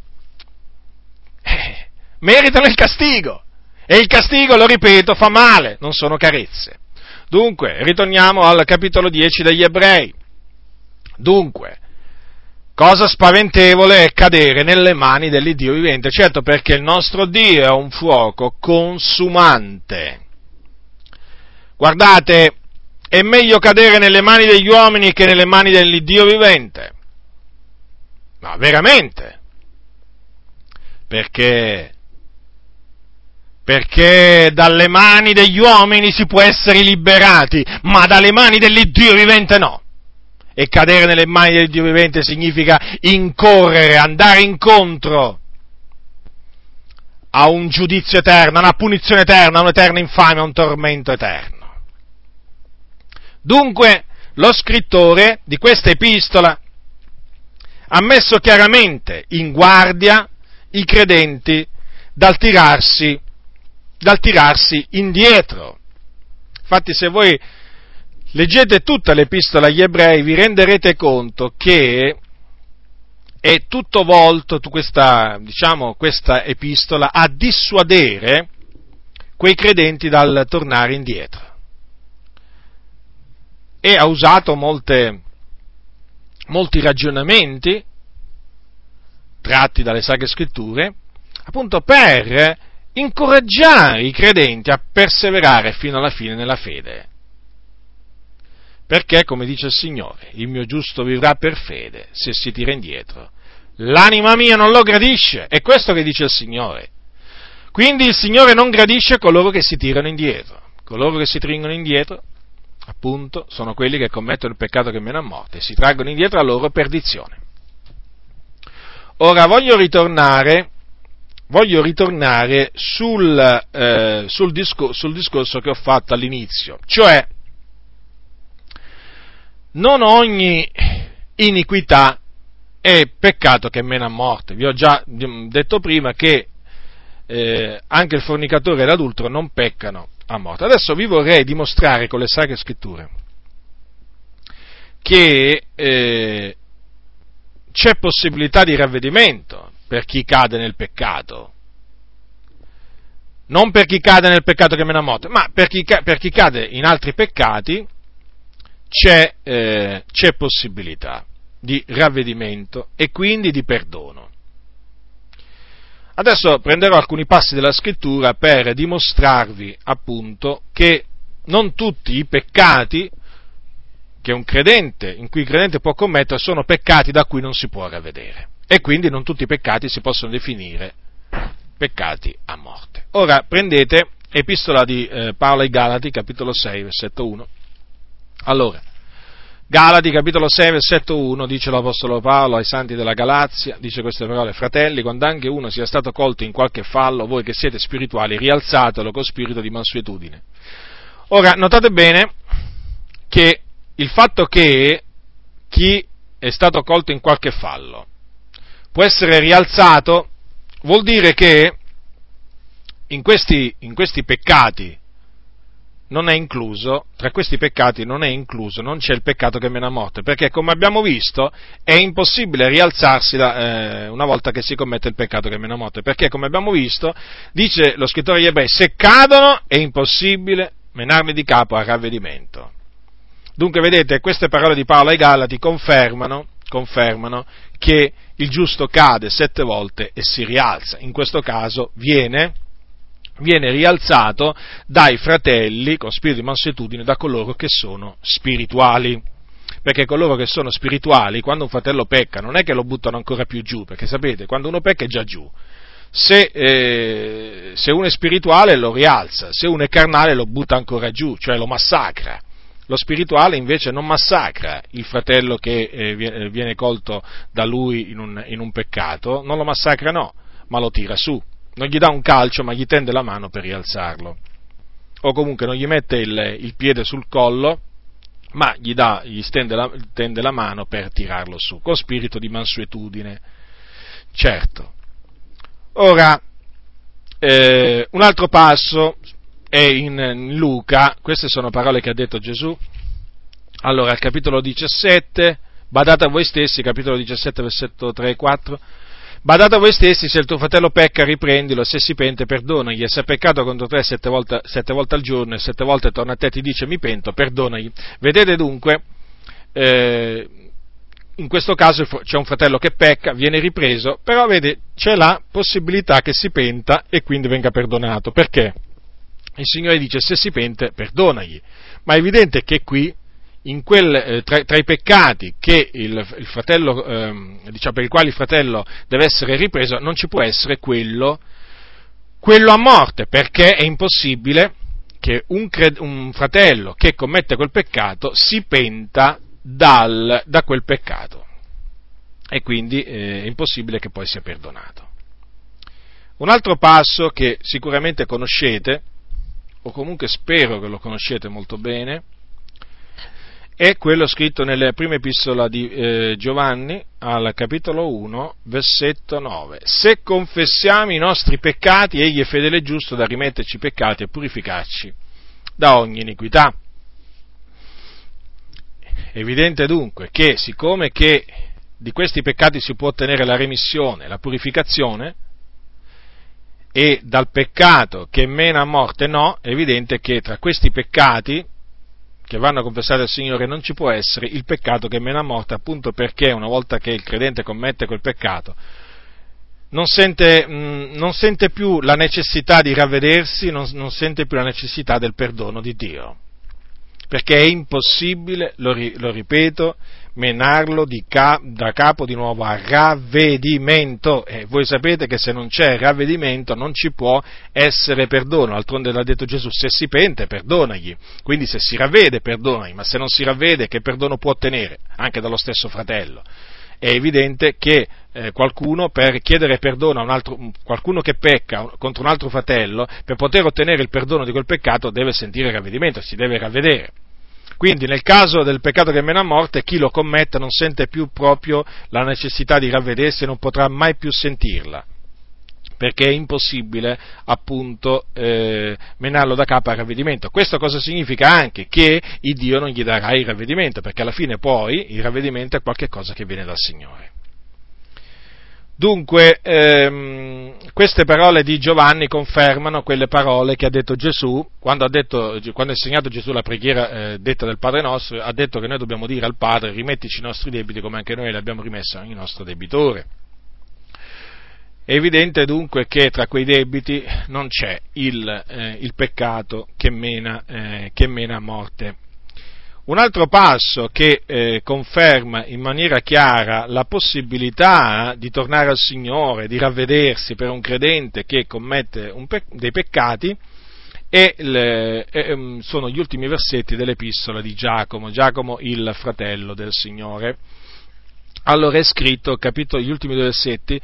eh, meritano il castigo. E il castigo, lo ripeto, fa male, non sono carezze. Dunque, ritorniamo al capitolo 10 degli ebrei. Dunque, cosa spaventevole è cadere nelle mani dell'Iddio vivente, certo perché il nostro Dio è un fuoco consumante. Guardate, è meglio cadere nelle mani degli uomini che nelle mani dell'Iddio vivente. Ma veramente? Perché? Perché dalle mani degli uomini si può essere liberati, ma dalle mani dell'Iddio vivente no. E cadere nelle mani dell'Iddio vivente significa incorrere, andare incontro a un giudizio eterno, a una punizione eterna, a un'eterna infamia, a un tormento eterno. Dunque, lo scrittore di questa epistola ha messo chiaramente in guardia i credenti dal tirarsi, dal tirarsi indietro. Infatti se voi leggete tutta l'epistola agli ebrei vi renderete conto che è tutto volto questa, diciamo, questa epistola a dissuadere quei credenti dal tornare indietro. E ha usato molte, molti ragionamenti tratti dalle Sacre Scritture, appunto per incoraggiare i credenti a perseverare fino alla fine nella fede. Perché, come dice il Signore, il mio giusto vivrà per fede se si tira indietro. L'anima mia non lo gradisce, è questo che dice il Signore. Quindi il Signore non gradisce coloro che si tirano indietro. Coloro che si tringono indietro appunto, sono quelli che commettono il peccato che meno a morte e si traggono indietro la loro perdizione. Ora voglio ritornare, voglio ritornare sul, eh, sul, discor- sul discorso che ho fatto all'inizio, cioè non ogni iniquità è peccato che meno a morte. Vi ho già detto prima che eh, anche il fornicatore e l'adultero non peccano a morte. Adesso vi vorrei dimostrare con le sacre scritture che eh, c'è possibilità di ravvedimento per chi cade nel peccato. Non per chi cade nel peccato che mena a morte, ma per chi, per chi cade in altri peccati c'è, eh, c'è possibilità di ravvedimento e quindi di perdono. Adesso prenderò alcuni passi della scrittura per dimostrarvi appunto che non tutti i peccati che un credente, in cui il credente può commettere, sono peccati da cui non si può ravvedere. E quindi non tutti i peccati si possono definire peccati a morte. Ora prendete Epistola di eh, Paolo ai Galati, capitolo 6, versetto 1. Allora, Galati capitolo 6 versetto 1 dice l'Apostolo Paolo ai santi della Galazia, dice queste parole, fratelli, quando anche uno sia stato colto in qualche fallo, voi che siete spirituali, rialzatelo con spirito di mansuetudine. Ora, notate bene che il fatto che chi è stato colto in qualche fallo può essere rialzato vuol dire che in questi, in questi peccati non è incluso, tra questi peccati non è incluso, non c'è il peccato che mena a morte, perché come abbiamo visto è impossibile rialzarsi da, eh, una volta che si commette il peccato che mena a morte, perché come abbiamo visto, dice lo scrittore degli ebrei, se cadono è impossibile menarmi di capo a ravvedimento. Dunque vedete, queste parole di Paolo ai Galati confermano, confermano che il giusto cade sette volte e si rialza, in questo caso viene viene rialzato dai fratelli con spirito di mansuetudine, da coloro che sono spirituali. Perché coloro che sono spirituali, quando un fratello pecca, non è che lo buttano ancora più giù, perché sapete, quando uno pecca è già giù. Se, eh, se uno è spirituale lo rialza, se uno è carnale lo butta ancora giù, cioè lo massacra. Lo spirituale invece non massacra il fratello che eh, viene colto da lui in un, in un peccato, non lo massacra no, ma lo tira su. Non gli dà un calcio, ma gli tende la mano per rialzarlo. O comunque non gli mette il, il piede sul collo, ma gli, dà, gli stende, la, tende la mano per tirarlo su, con spirito di mansuetudine. Certo. Ora, eh, un altro passo è in Luca, queste sono parole che ha detto Gesù. Allora, al capitolo 17, badate a voi stessi, capitolo 17, versetto 3 e 4. Badate a voi stessi, se il tuo fratello pecca, riprendilo, se si pente, perdonagli, e se ha peccato contro te sette volte, sette volte al giorno e sette volte torna a te e ti dice mi pento, perdonagli. Vedete dunque, eh, in questo caso c'è un fratello che pecca, viene ripreso, però vede, c'è la possibilità che si penta e quindi venga perdonato. Perché? il Signore dice se si pente perdonagli, ma è evidente che qui quel, eh, tra, tra, i peccati il, il fratello, eh, diciamo, per i quali il fratello deve essere ripreso non ci può essere quello, quello a morte, perché è impossibile che un, cred, un, fratello che commette quel peccato si penta dal, da quel peccato e quindi eh, è impossibile che poi sia perdonato. Un altro passo che sicuramente conoscete o comunque spero che lo conoscete molto bene, è quello scritto nella prima epistola di eh, Giovanni, al capitolo 1, versetto 9. Se confessiamo i nostri peccati, egli è fedele e giusto da rimetterci i peccati e purificarci da ogni iniquità. Evidente dunque che, siccome che di questi peccati si può ottenere la remissione, la purificazione, e dal peccato che mena a morte no, è evidente che tra questi peccati che vanno confessati al Signore non ci può essere il peccato che mena a morte, appunto perché una volta che il credente commette quel peccato non sente, mh, mm, non sente più la necessità di ravvedersi, non, non sente più la necessità del perdono di Dio. Perché è impossibile, lo, lo ripeto, menarlo ca- da capo di nuovo a ravvedimento. E voi sapete che se non c'è ravvedimento non ci può essere perdono, d'altronde l'ha detto Gesù, se si pente perdonagli, quindi se si ravvede perdonagli, ma se non si ravvede che perdono può ottenere anche dallo stesso fratello? È evidente che eh, qualcuno per chiedere perdono a un altro, qualcuno che pecca contro un altro fratello, per poter ottenere il perdono di quel peccato deve sentire ravvedimento, si deve ravvedere. Quindi nel caso del peccato che mena a morte, chi lo commette non sente più proprio la necessità di ravvedersi e non potrà mai più sentirla, perché è impossibile appunto eh, menarlo da capo al ravvedimento. Questo cosa significa anche? Che il Dio non gli darà il ravvedimento, perché alla fine poi il ravvedimento è qualcosa che viene dal Signore. Dunque, ehm, queste parole di Giovanni confermano quelle parole che ha detto Gesù quando ha, detto, quando ha insegnato Gesù la preghiera eh, detta del Padre nostro, ha detto che noi dobbiamo dire al Padre rimettici i nostri debiti come anche noi li abbiamo rimessi al nostro debitore. È evidente dunque che tra quei debiti non c'è il, eh, il peccato che mena, eh, che mena a morte. Un altro passo che eh, conferma in maniera chiara la possibilità di tornare al Signore, di ravvedersi per un credente che commette pe- dei peccati, le, eh, sono gli ultimi versetti dell'epistola di Giacomo, Giacomo il fratello del Signore. Allora è scritto, capito, gli ultimi due versetti,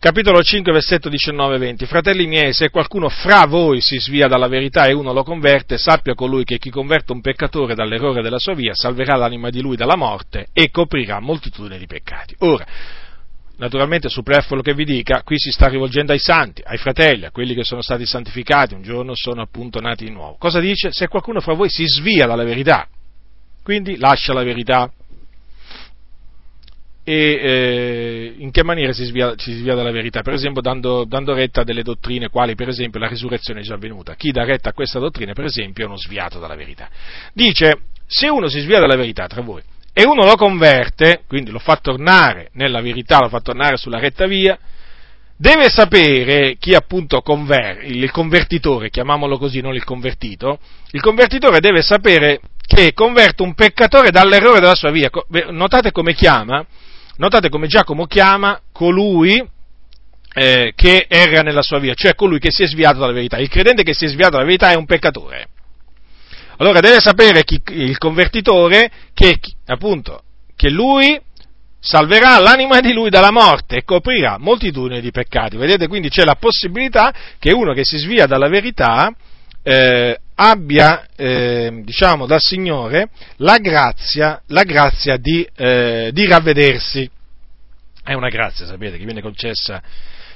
capitolo 5, versetto 19-20. Fratelli miei, se qualcuno fra voi si svia dalla verità e uno lo converte, sappia colui che chi converte un peccatore dall'errore della sua via salverà l'anima di lui dalla morte e coprirà moltitudine di peccati. Ora, naturalmente superfluo che vi dica, qui si sta rivolgendo ai santi, ai fratelli, a quelli che sono stati santificati, un giorno sono appunto nati di nuovo. Cosa dice? Se qualcuno fra voi si svia dalla verità, quindi lascia la verità, e eh, in che maniera si svia, si svia, dalla verità? Per esempio dando, dando, retta a delle dottrine quali per esempio la risurrezione è già avvenuta. Chi dà retta a questa dottrina per esempio è uno sviato dalla verità. Dice, se uno si svia dalla verità tra voi e uno lo converte, quindi lo fa tornare nella verità, lo fa tornare sulla retta via, deve sapere chi appunto conver- il convertitore, chiamiamolo così, non il convertito, il convertitore deve sapere che converte un peccatore dall'errore della sua via. Notate come chiama? Notate come Giacomo chiama colui eh, che erra nella sua via, cioè colui che si è sviato dalla verità. Il credente che si è sviato dalla verità è un peccatore. Allora deve sapere chi, il convertitore che, appunto, che lui salverà l'anima di lui dalla morte e coprirà moltitudine di peccati. Vedete, quindi c'è la possibilità che uno che si svia dalla verità eh, abbia, eh, diciamo, dal Signore la grazia, la grazia di, eh, di ravvedersi. È una grazia, sapete, che viene concessa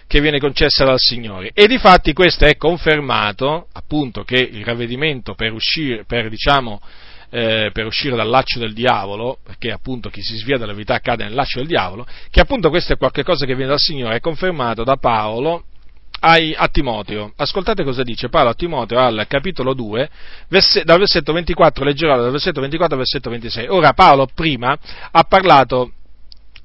che viene concessa dal Signore. E di fatti questo è confermato, appunto, che il ravvedimento per uscire, per, diciamo, eh, per uscire dal laccio del diavolo, perché appunto chi si svia dalla verità cade nel laccio del diavolo, che appunto questo è qualcosa che viene dal Signore, è confermato da Paolo ai, a Timoteo. Ascoltate cosa dice Paolo a Timoteo al capitolo 2, verse, dal versetto 24, leggerò dal versetto 24 al versetto 26. Ora Paolo prima ha parlato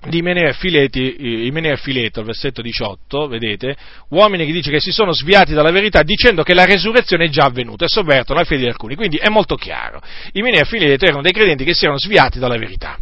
di Imenea Fileto, al versetto 18, vedete, uomini che dice che si sono sviati dalla verità dicendo che la resurrezione è già avvenuta e sovvertono la fede di alcuni. Quindi è molto chiaro. Imenea e Fileto erano dei credenti che si erano sviati dalla verità.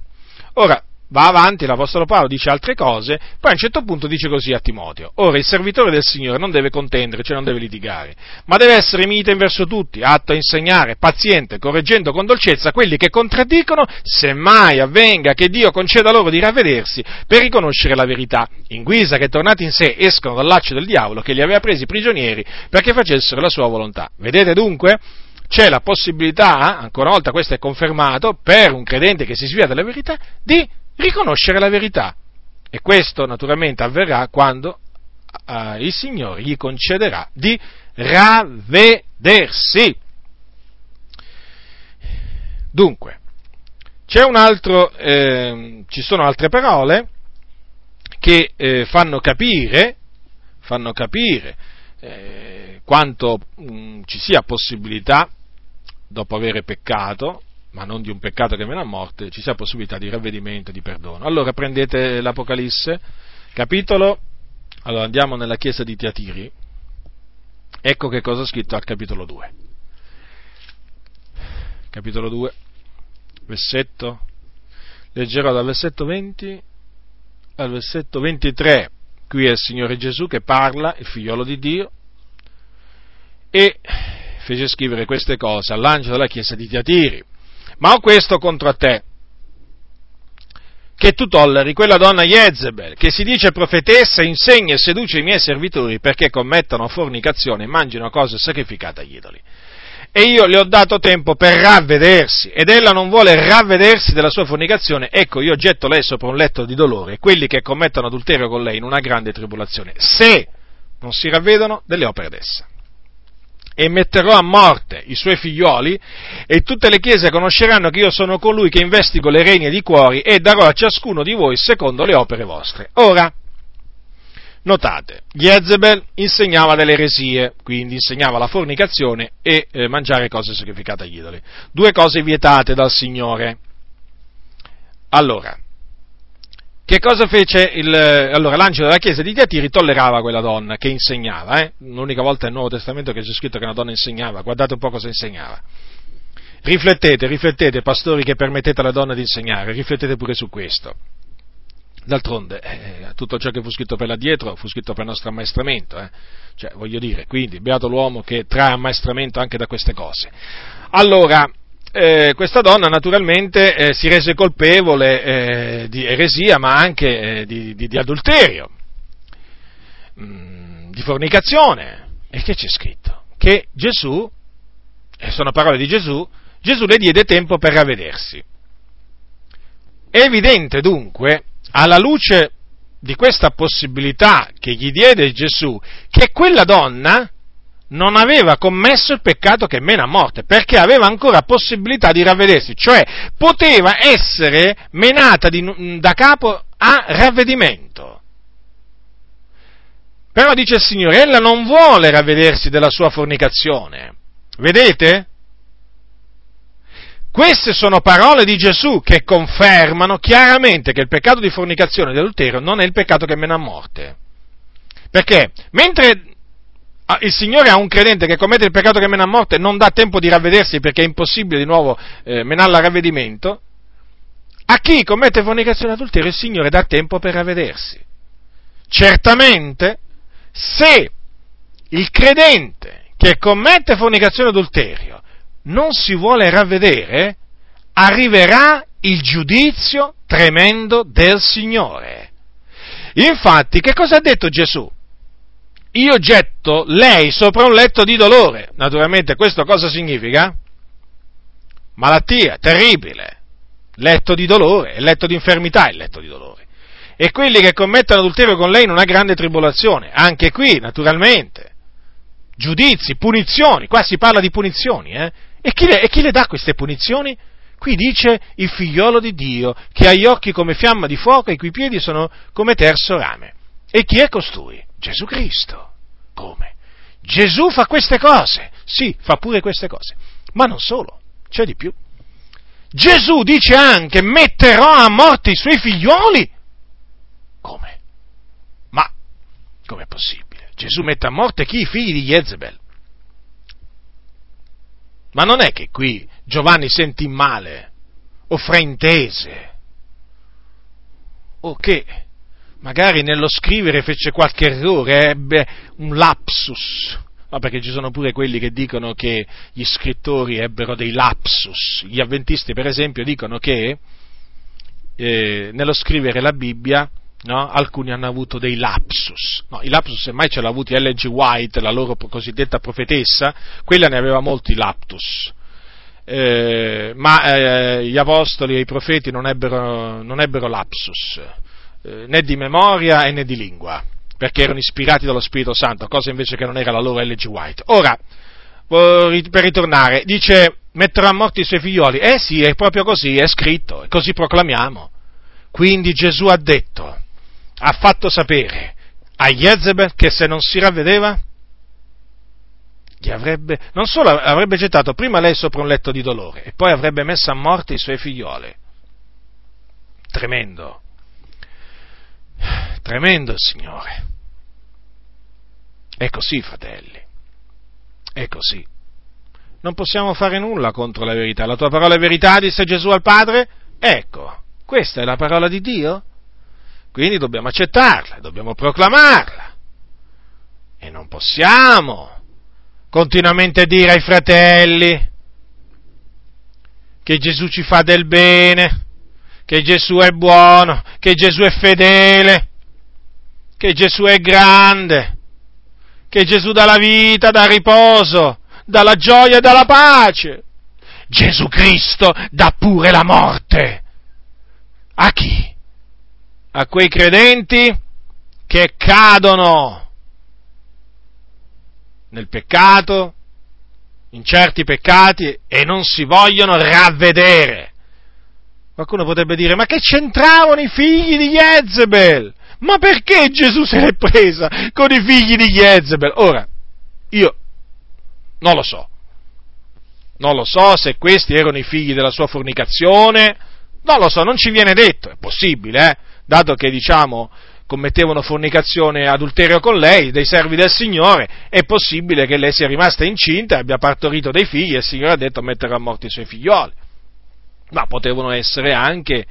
Ora, va avanti, l'Apostolo Paolo dice altre cose, poi a un certo punto dice così a Timoteo, ora il servitore del Signore non deve contendere, cioè non deve litigare, ma deve essere mite in verso tutti, atto a insegnare, paziente, correggendo con dolcezza quelli che contraddicono, se mai avvenga che Dio conceda loro di ravvedersi per riconoscere la verità, in guisa che tornati in sé escono dal laccio del diavolo che li aveva presi prigionieri perché facessero la sua volontà. Vedete dunque? C'è la possibilità, ancora una volta questo è confermato, per un credente che si svia dalla verità, di riconoscere la verità. E questo naturalmente avverrà quando uh, il Signore gli concederà di ravvedersi. Dunque, altro, eh, ci sono altre parole che eh, fanno capire, fanno capire eh, quanto mh, mm, ci sia possibilità, dopo avere peccato, ma non di un peccato che mena a morte, ci sia possibilità di ravvedimento e di perdono. Allora prendete l'Apocalisse, capitolo, allora andiamo nella chiesa di Tiatiri, ecco che cosa è scritto al capitolo 2. Capitolo 2, versetto, leggerò dal versetto 20 al versetto 23, qui è il Signore Gesù che parla, il figliolo di Dio, e fece scrivere queste cose all'angelo della chiesa di Tiatiri ma ho questo contro te, che tu tolleri quella donna Jezebel, che si dice profetessa, insegna e seduce i miei servitori perché commettano fornicazione e mangino cose sacrificate agli idoli. E io le ho dato tempo per ravvedersi, ed ella non vuole ravvedersi della sua fornicazione, ecco io getto lei sopra un letto di dolore, quelli che commettono adulterio con lei in una grande tribolazione, se non si ravvedono delle opere d'essa e metterò a morte i suoi figlioli e tutte le chiese conosceranno che io sono colui che investigo le regne di cuori e darò a ciascuno di voi secondo le opere vostre. Ora, notate, Jezebel insegnava delle eresie, quindi insegnava la fornicazione e eh, mangiare cose sacrificate agli idoli. Due cose vietate dal Signore. Allora, che cosa fece il, allora, l'angelo della chiesa di Tiatiri? Tollerava quella donna che insegnava, eh? l'unica volta nel Nuovo Testamento che c'è scritto che una donna insegnava, guardate un po' cosa insegnava. Riflettete, riflettete, pastori che permettete alla donna di insegnare, riflettete pure su questo. D'altronde, eh, tutto ciò che fu scritto per là dietro fu scritto per il nostro ammaestramento, eh? cioè, voglio dire, quindi, beato l'uomo che trae ammaestramento anche da queste cose. Allora, eh, questa donna naturalmente eh, si rese colpevole eh, di eresia, ma anche eh, di, di, di, adulterio, mh, mm, di fornicazione. E che c'è scritto? Che Gesù, e sono parole di Gesù, Gesù le diede tempo per ravvedersi. È evidente dunque, alla luce di questa possibilità che gli diede Gesù, che quella donna non aveva commesso il peccato che mena a morte, perché aveva ancora possibilità di ravvedersi, cioè poteva essere menata di, da capo a ravvedimento. Però dice il Signore, ella non vuole ravvedersi della sua fornicazione. Vedete? Queste sono parole di Gesù che confermano chiaramente che il peccato di fornicazione e di adulterio non è il peccato che mena a morte. Perché mentre il Signore a un credente che commette il peccato che mena a morte non dà tempo di ravvedersi perché è impossibile di nuovo eh, menarla a ravvedimento, a chi commette fornicazione e adulterio il Signore dà tempo per ravvedersi. Certamente, se il credente che commette fornicazione e adulterio non si vuole ravvedere, arriverà il giudizio tremendo del Signore. Infatti, che cosa ha detto Gesù? Io getto lei sopra un letto di dolore. Naturalmente questo cosa significa? Malattia, terribile. Letto di dolore, letto di infermità è il letto di dolore. E quelli che commettono adulterio con lei in una grande tribolazione. Anche qui, naturalmente. Giudizi, punizioni. Qua si parla di punizioni, eh? E chi le, e chi le dà queste punizioni? Qui dice il figliolo di Dio, che ha gli occhi come fiamma di fuoco e i cui piedi sono come terzo rame. E chi è costui? Gesù Cristo. Come? Gesù fa queste cose. Sì, fa pure queste cose. Ma non solo, c'è di più. Gesù dice anche metterò a morte i suoi figlioli. Come? Ma com'è possibile? Gesù mette a morte chi? I figli di Jezebel. Ma non è che qui Giovanni sentì male o fraintese o che magari nello scrivere fece qualche errore, ebbe un lapsus. No, perché ci sono pure quelli che dicono che gli scrittori ebbero dei lapsus. Gli avventisti, per esempio, dicono che eh, nello scrivere la Bibbia no, alcuni hanno avuto dei lapsus. No, I lapsus semmai ce l'ha avuti L.G. White, la loro cosiddetta profetessa, quella ne aveva molti laptus. Eh, ma eh, gli apostoli e i profeti non ebbero, non ebbero lapsus eh, né di memoria né di lingua, perché erano ispirati dallo Spirito Santo, cosa invece che non era la loro L.G. White. Ora, per ritornare, dice metterà a morte i suoi figlioli. Eh sì, è proprio così, è scritto, e così proclamiamo. Quindi Gesù ha detto, ha fatto sapere a Jezebel che se non si ravvedeva, gli avrebbe, non solo avrebbe gettato prima lei sopra un letto di dolore, e poi avrebbe messo a morte i suoi figlioli. Tremendo. Tremendo il Signore. È così, fratelli. È così. Non possiamo fare nulla contro la verità. La tua parola è verità, disse Gesù al Padre. Ecco, questa è la parola di Dio. Quindi dobbiamo accettarla, dobbiamo proclamarla. E non possiamo continuamente dire ai fratelli che Gesù ci fa del bene, che Gesù è buono, che Gesù è fedele, che Gesù è grande, che Gesù dà la vita, dà riposo, dà la gioia e dà la pace. Gesù Cristo dà pure la morte. A chi? A quei credenti che cadono nel peccato, in certi peccati e non si vogliono ravvedere. Qualcuno potrebbe dire, ma che c'entravano i figli di Jezebel? Ma perché Gesù se l'è presa con i figli di Jezebel? Ora, io non lo so. Non lo so se questi erano i figli della sua fornicazione, non lo so, non ci viene detto, è possibile, eh? dato che diciamo commettevano fornicazione e adulterio con lei, dei servi del Signore, è possibile che lei sia rimasta incinta e abbia partorito dei figli e il Signore ha detto metterà a morte i suoi figlioli ma potevano essere anche,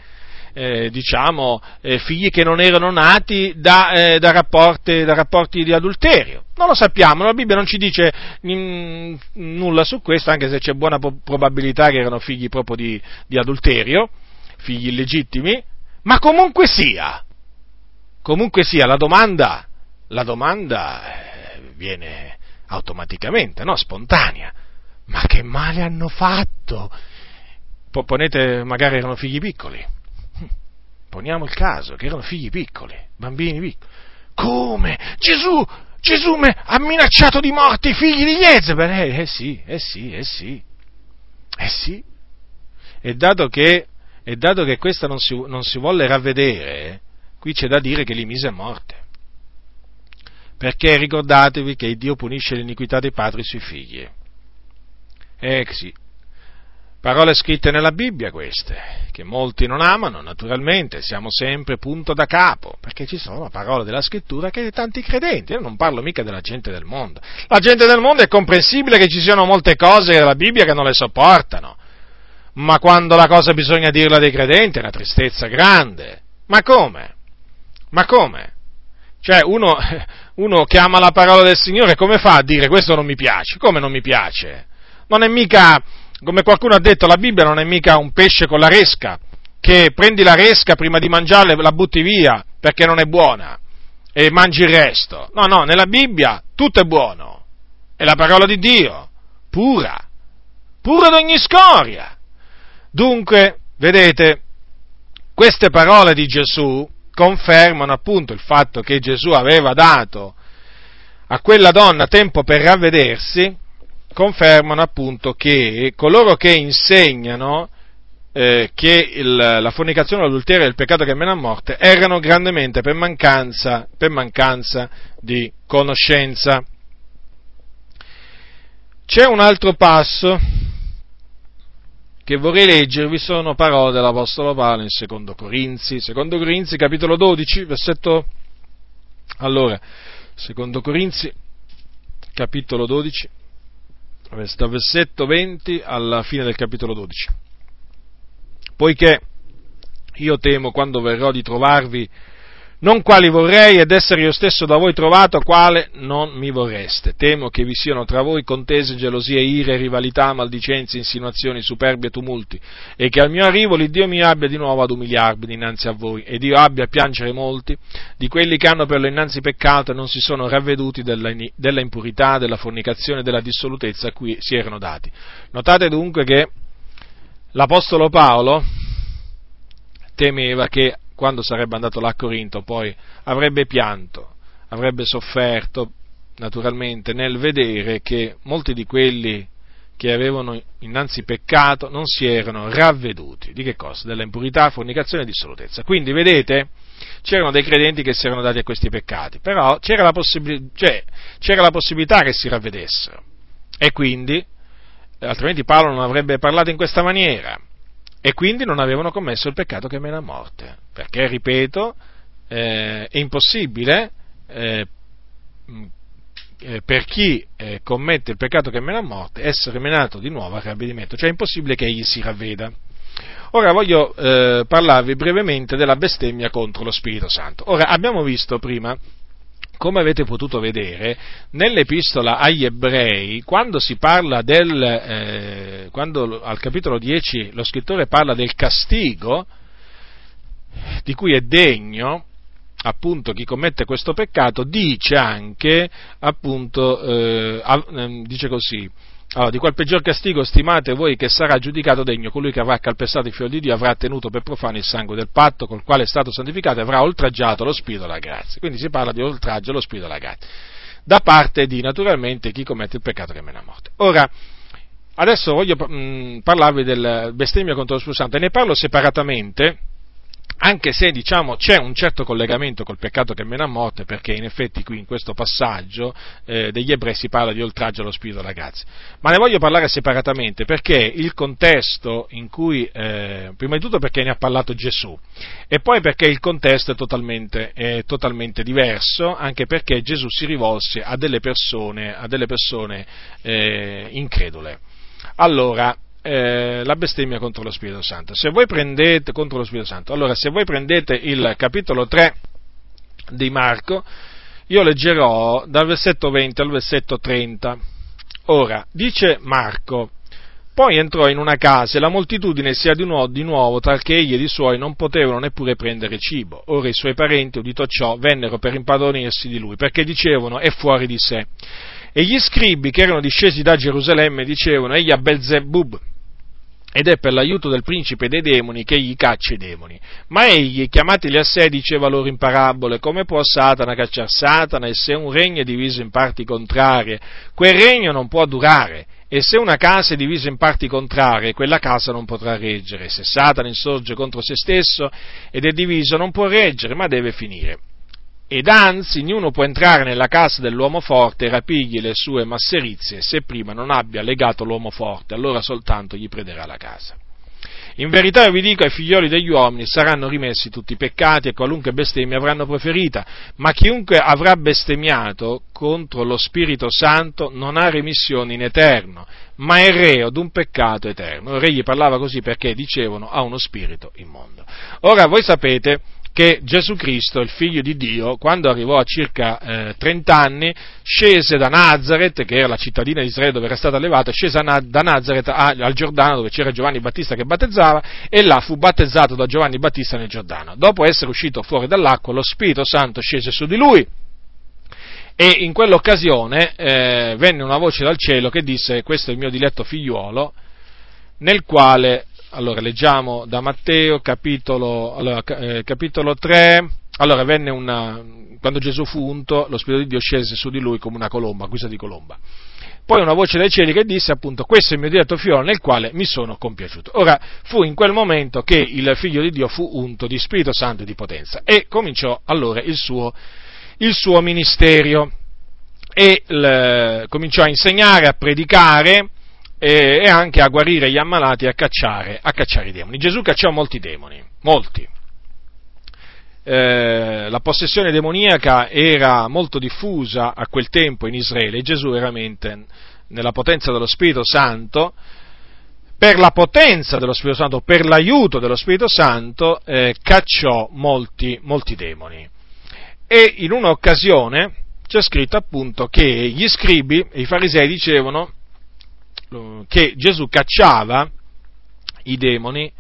eh, diciamo, eh, figli che non erano nati da, eh, da, rapporti, da, rapporti, di adulterio. Non lo sappiamo, la Bibbia non ci dice n- nulla su questo, anche se c'è buona po- probabilità che erano figli proprio di, di adulterio, figli illegittimi, ma comunque sia, comunque sia, la domanda, la domanda eh, viene automaticamente, no? spontanea. Ma che male hanno fatto ponete, magari erano figli piccoli. Poniamo il caso che erano figli piccoli, bambini piccoli. Come? Gesù, Gesù ha minacciato di morte i figli di Jezebel? Eh, eh sì, eh sì, eh sì. Eh sì. E dato che, e dato che questa non si, non si volle ravvedere, qui c'è da dire che li mise a morte. Perché ricordatevi che Dio punisce l'iniquità dei padri sui figli. Eh sì, Parole scritte nella Bibbia queste, che molti non amano, naturalmente, siamo sempre punto da capo, perché ci sono parole della scrittura che tanti credenti, io non parlo mica della gente del mondo. La gente del mondo è comprensibile che ci siano molte cose della Bibbia che non le sopportano, ma quando la cosa bisogna dirla dei credenti è una tristezza grande. Ma come? Ma come? Cioè, uno, uno che ama la parola del Signore, come fa a dire questo non mi piace? Come non mi piace? Non è mica come qualcuno ha detto, la Bibbia non è mica un pesce con la resca, che prendi la resca prima di mangiarla e la butti via perché non è buona e mangi il resto. No, no, nella Bibbia tutto è buono. È la parola di Dio, pura, pura d'ogni scoria. Dunque, vedete, queste parole di Gesù confermano appunto il fatto che Gesù aveva dato a quella donna tempo per ravvedersi, confermano appunto che coloro che insegnano eh, che il, la fornicazione, l'adulterio e il peccato che mena a morte erano grandemente per mancanza, per mancanza di conoscenza. C'è un altro passo che vorrei leggervi, sono parole dell'Apostolo Paolo in secondo Corinzi, secondo Corinzi capitolo 12, versetto, allora, secondo Corinzi capitolo 12, dal versetto 20 alla fine del capitolo 12. Poiché io temo quando verrò di trovarvi non quali vorrei ed essere io stesso da voi trovato, quale non mi vorreste. Temo che vi siano tra voi contese, gelosie, ire, rivalità, maldicenze, insinuazioni, superbi e tumulti, e che al mio arrivo l'Iddio mio abbia di nuovo ad umiliarvi dinanzi a voi, ed io abbia a piangere molti di quelli che hanno per lo innanzi peccato e non si sono ravveduti della, della impurità, della fornicazione della dissolutezza a cui si erano dati. Notate dunque che l'Apostolo Paolo temeva che quando sarebbe andato là a Corinto, poi avrebbe pianto, avrebbe sofferto naturalmente nel vedere che molti di quelli che avevano innanzi peccato non si erano ravveduti. Di che cosa? Della impurità, fornicazione e dissolutezza. Quindi, vedete, c'erano dei credenti che si erano dati a questi peccati, però c'era la, possib- cioè, c'era la possibilità che si ravvedessero. E quindi, altrimenti Paolo non avrebbe parlato in questa maniera e quindi non avevano commesso il peccato che mena a morte, perché, ripeto, eh, è impossibile eh, eh, per chi eh, commette il peccato che mena a morte essere menato di nuovo al ravvedimento, cioè è impossibile che egli si ravveda. Ora voglio eh, parlarvi brevemente della bestemmia contro lo Spirito Santo. Ora abbiamo visto prima come avete potuto vedere, nell'epistola agli ebrei, quando si parla del, eh, quando al capitolo 10 lo scrittore parla del castigo di cui è degno, appunto chi commette questo peccato, dice anche, appunto, eh, ehm, dice così, allora, di qual peggior castigo stimate voi che sarà giudicato degno colui che avrà calpestato il figlio di Dio, avrà tenuto per profano il sangue del patto col quale è stato santificato e avrà oltraggiato lo spirito della grazia. Quindi si parla di oltraggio allo spirito della grazia, da parte di naturalmente chi commette il peccato che mena morte. Ora, adesso voglio mh, mm, parlarvi del bestemmio contro lo Spirito Santo e ne parlo separatamente anche se diciamo, c'è un certo collegamento col peccato che mena a morte, perché in effetti qui in questo passaggio eh, degli ebrei si parla di oltraggio allo Spirito della grazia, ma ne voglio parlare separatamente perché il contesto in cui, eh, prima di tutto perché ne ha parlato Gesù, e poi perché il contesto è totalmente, è totalmente diverso, anche perché Gesù si rivolse a delle persone, a delle persone eh, incredule. Allora, eh, la bestemmia contro lo Spirito Santo. Se voi prendete contro lo Spirito Santo, allora se voi prendete il capitolo 3 di Marco, io leggerò dal versetto 20 al versetto 30. Ora, dice Marco, poi entrò in una casa e la moltitudine si adunò di nuovo, talché egli ed i suoi non potevano neppure prendere cibo. Ora i suoi parenti, udito ciò, vennero per impadronirsi di lui, perché dicevano è fuori di sé. E gli scribi che erano discesi da Gerusalemme dicevano egli ha Belzebub, ed è per l'aiuto del principe dei demoni che egli caccia i demoni. Ma egli, chiamateli a sé, diceva loro in parabole, come può Satana cacciare Satana, e se un regno è diviso in parti contrarie, quel regno non può durare, e se una casa è divisa in parti contrarie, quella casa non potrà reggere, se Satana insorge contro se stesso ed è diviso non può reggere, ma deve finire ed anzi niuno può entrare nella casa dell'uomo forte e rapigli le sue masserizie se prima non abbia legato l'uomo forte, allora soltanto gli prederà la casa. In verità vi dico ai figlioli degli uomini saranno rimessi tutti i peccati e qualunque bestemmia avranno preferita, ma chiunque avrà bestemmiato contro lo Spirito Santo non ha remissione in eterno, ma è reo d'un peccato eterno. Ora egli parlava così perché dicevano ha uno spirito immondo. Ora voi sapete che Gesù Cristo, il figlio di Dio, quando arrivò a circa eh, 30 anni, scese da Nazareth, che era la cittadina di Israele dove era stato allevato, scese da Nazareth al Giordano dove c'era Giovanni Battista che battezzava e là fu battezzato da Giovanni Battista nel Giordano. Dopo essere uscito fuori dall'acqua, lo Spirito Santo scese su di lui e in quell'occasione eh, venne una voce dal cielo che disse questo è il mio diletto figliuolo, nel quale allora, leggiamo da Matteo, capitolo, allora, eh, capitolo 3. Allora, una, quando Gesù fu unto, lo Spirito di Dio scese su di lui come una colomba, guisa di colomba. Poi una voce dai cieli che disse appunto, questo è il mio diretto figlio nel quale mi sono compiaciuto. Ora, fu in quel momento che il figlio di Dio fu unto di Spirito Santo e di potenza e cominciò allora il suo, il suo ministero e il, cominciò a insegnare, a predicare, e, e anche a guarire gli ammalati e a cacciare, a cacciare i demoni. Gesù cacciò molti demoni, molti. Eh, la possessione demoniaca era molto diffusa a quel tempo in Israele e Gesù veramente nella potenza dello Spirito Santo, per la potenza dello Spirito Santo, per l'aiuto dello Spirito Santo, eh, cacciò molti, molti demoni. E in un'occasione c'è scritto appunto che gli scribi e i farisei dicevano che Gesù cacciava i demoni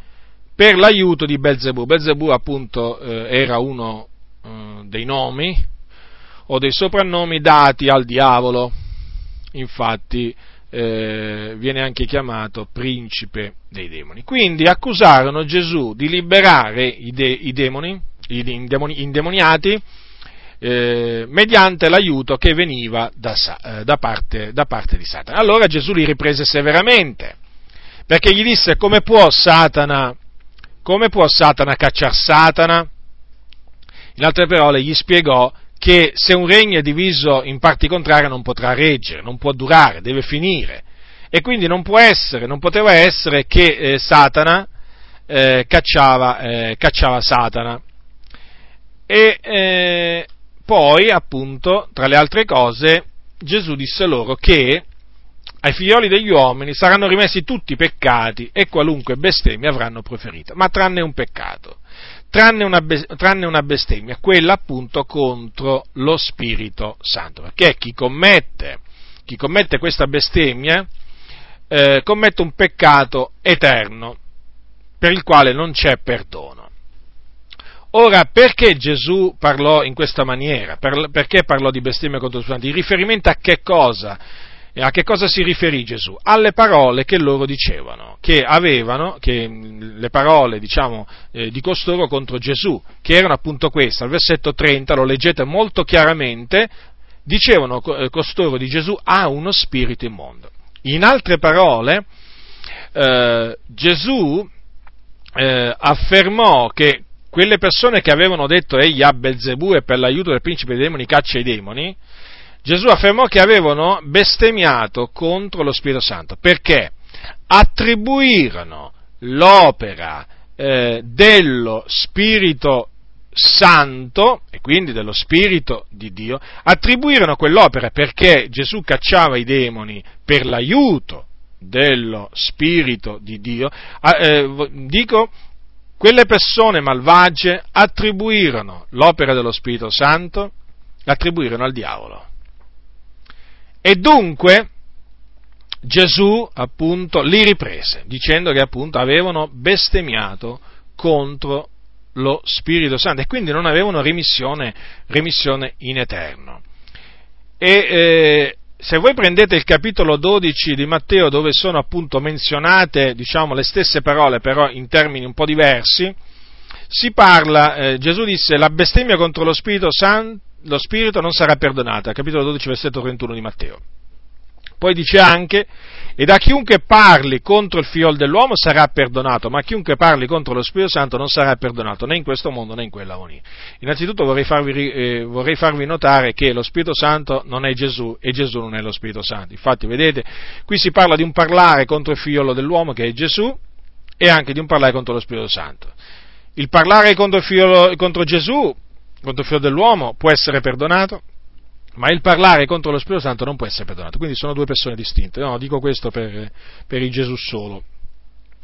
per l'aiuto di Belzebù. Belzebù appunto eh, era uno eh, dei nomi o dei soprannomi dati al diavolo, infatti eh, viene anche chiamato principe dei demoni. Quindi accusarono Gesù di liberare i, de- i demoni, i indemoni- indemoniati, eh, mediante l'aiuto che veniva da, eh, da, parte, da parte di Satana. Allora Gesù li riprese severamente, perché gli disse come può Satana, come può Satana cacciare Satana? In altre parole gli spiegò che se un regno è diviso in parti contrarie non potrà reggere, non può durare, deve finire. E quindi non può essere, non poteva essere che eh, Satana eh, cacciava, eh, cacciava, Satana. E, eh, poi, appunto, tra le altre cose, Gesù disse loro che ai figlioli degli uomini saranno rimessi tutti i peccati e qualunque bestemmia avranno proferita, ma tranne un peccato, tranne una, tranne una bestemmia, quella appunto contro lo Spirito Santo, perché chi commette, chi commette questa bestemmia eh, commette un peccato eterno per il quale non c'è perdono. Ora, perché Gesù parlò in questa maniera? Per, perché parlò di bestemmia contro i santi? In riferimento a che cosa? A che cosa si riferì Gesù? Alle parole che loro dicevano, che avevano, che, le parole, diciamo, eh, di costoro contro Gesù, che erano appunto queste. Al versetto 30, lo leggete molto chiaramente, dicevano eh, costoro di Gesù ha uno spirito immondo. In altre parole, eh, Gesù eh, affermò che quelle persone che avevano detto egli ha Belzebù e per l'aiuto del principe dei demoni caccia i demoni, Gesù affermò che avevano bestemmiato contro lo Spirito Santo. Perché? Attribuirono l'opera eh, dello Spirito Santo, e quindi dello Spirito di Dio, attribuirono quell'opera perché Gesù cacciava i demoni per l'aiuto dello Spirito di Dio, eh, dico quelle persone malvagie attribuirono l'opera dello Spirito Santo, l'attribuirono al diavolo. E dunque Gesù appunto li riprese, dicendo che appunto avevano bestemmiato contro lo Spirito Santo e quindi non avevano remissione, remissione in eterno. E eh, se voi prendete il capitolo 12 di Matteo dove sono appunto menzionate diciamo, le stesse parole però in termini un po' diversi, si parla, eh, Gesù disse la bestemmia contro lo Spirito, San, lo Spirito non sarà perdonata, capitolo 12 versetto 31 di Matteo. Poi dice anche, e da chiunque parli contro il figlio dell'uomo sarà perdonato, ma chiunque parli contro lo Spirito Santo non sarà perdonato, né in questo mondo né in quella agonia. Innanzitutto vorrei farvi, eh, vorrei farvi notare che lo Spirito Santo non è Gesù e Gesù non è lo Spirito Santo. Infatti, vedete, qui si parla di un parlare contro il figlio dell'uomo che è Gesù e anche di un parlare contro lo Spirito Santo. Il parlare contro, figlio, contro Gesù, contro il figlio dell'uomo, può essere perdonato, ma il parlare contro lo Spirito Santo non può essere perdonato, quindi sono due persone distinte. No, dico questo per, per il Gesù solo,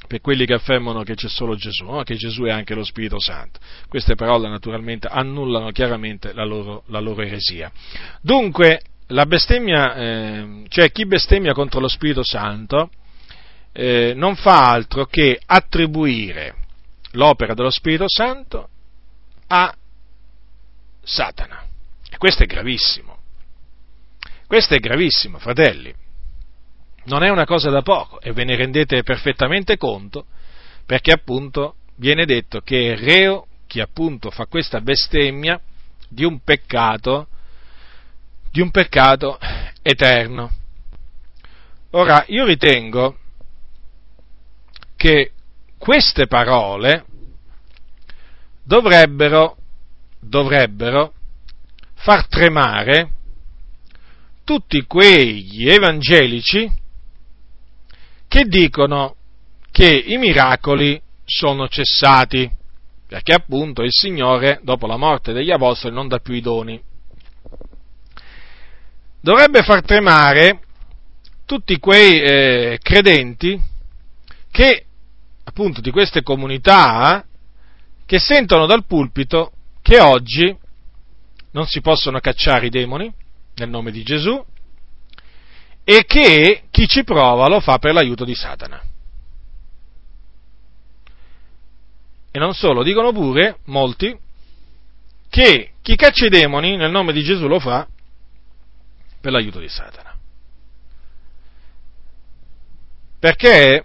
per quelli che affermano che c'è solo Gesù, no? che Gesù è anche lo Spirito Santo. Queste parole naturalmente annullano chiaramente la loro, la loro eresia. Dunque, la bestemmia, eh, cioè chi bestemmia contro lo Spirito Santo, eh, non fa altro che attribuire l'opera dello Spirito Santo a Satana. E questo è gravissimo. Questo è gravissimo, fratelli non è una cosa da poco e ve ne rendete perfettamente conto perché appunto viene detto che è reo chi appunto fa questa bestemmia di un peccato, di un peccato eterno. Ora, io ritengo che queste parole dovrebbero, dovrebbero far tremare tutti quegli evangelici che dicono che i miracoli sono cessati, perché appunto il Signore, dopo la morte degli Apostoli, non dà più i doni. Dovrebbe far tremare tutti quei eh, credenti che, appunto, di queste comunità, che sentono dal pulpito che oggi non si possono cacciare i demoni nel nome di Gesù, e che chi ci prova lo fa per l'aiuto di Satana. E non solo, dicono pure molti che chi caccia i demoni nel nome di Gesù lo fa per l'aiuto di Satana. Perché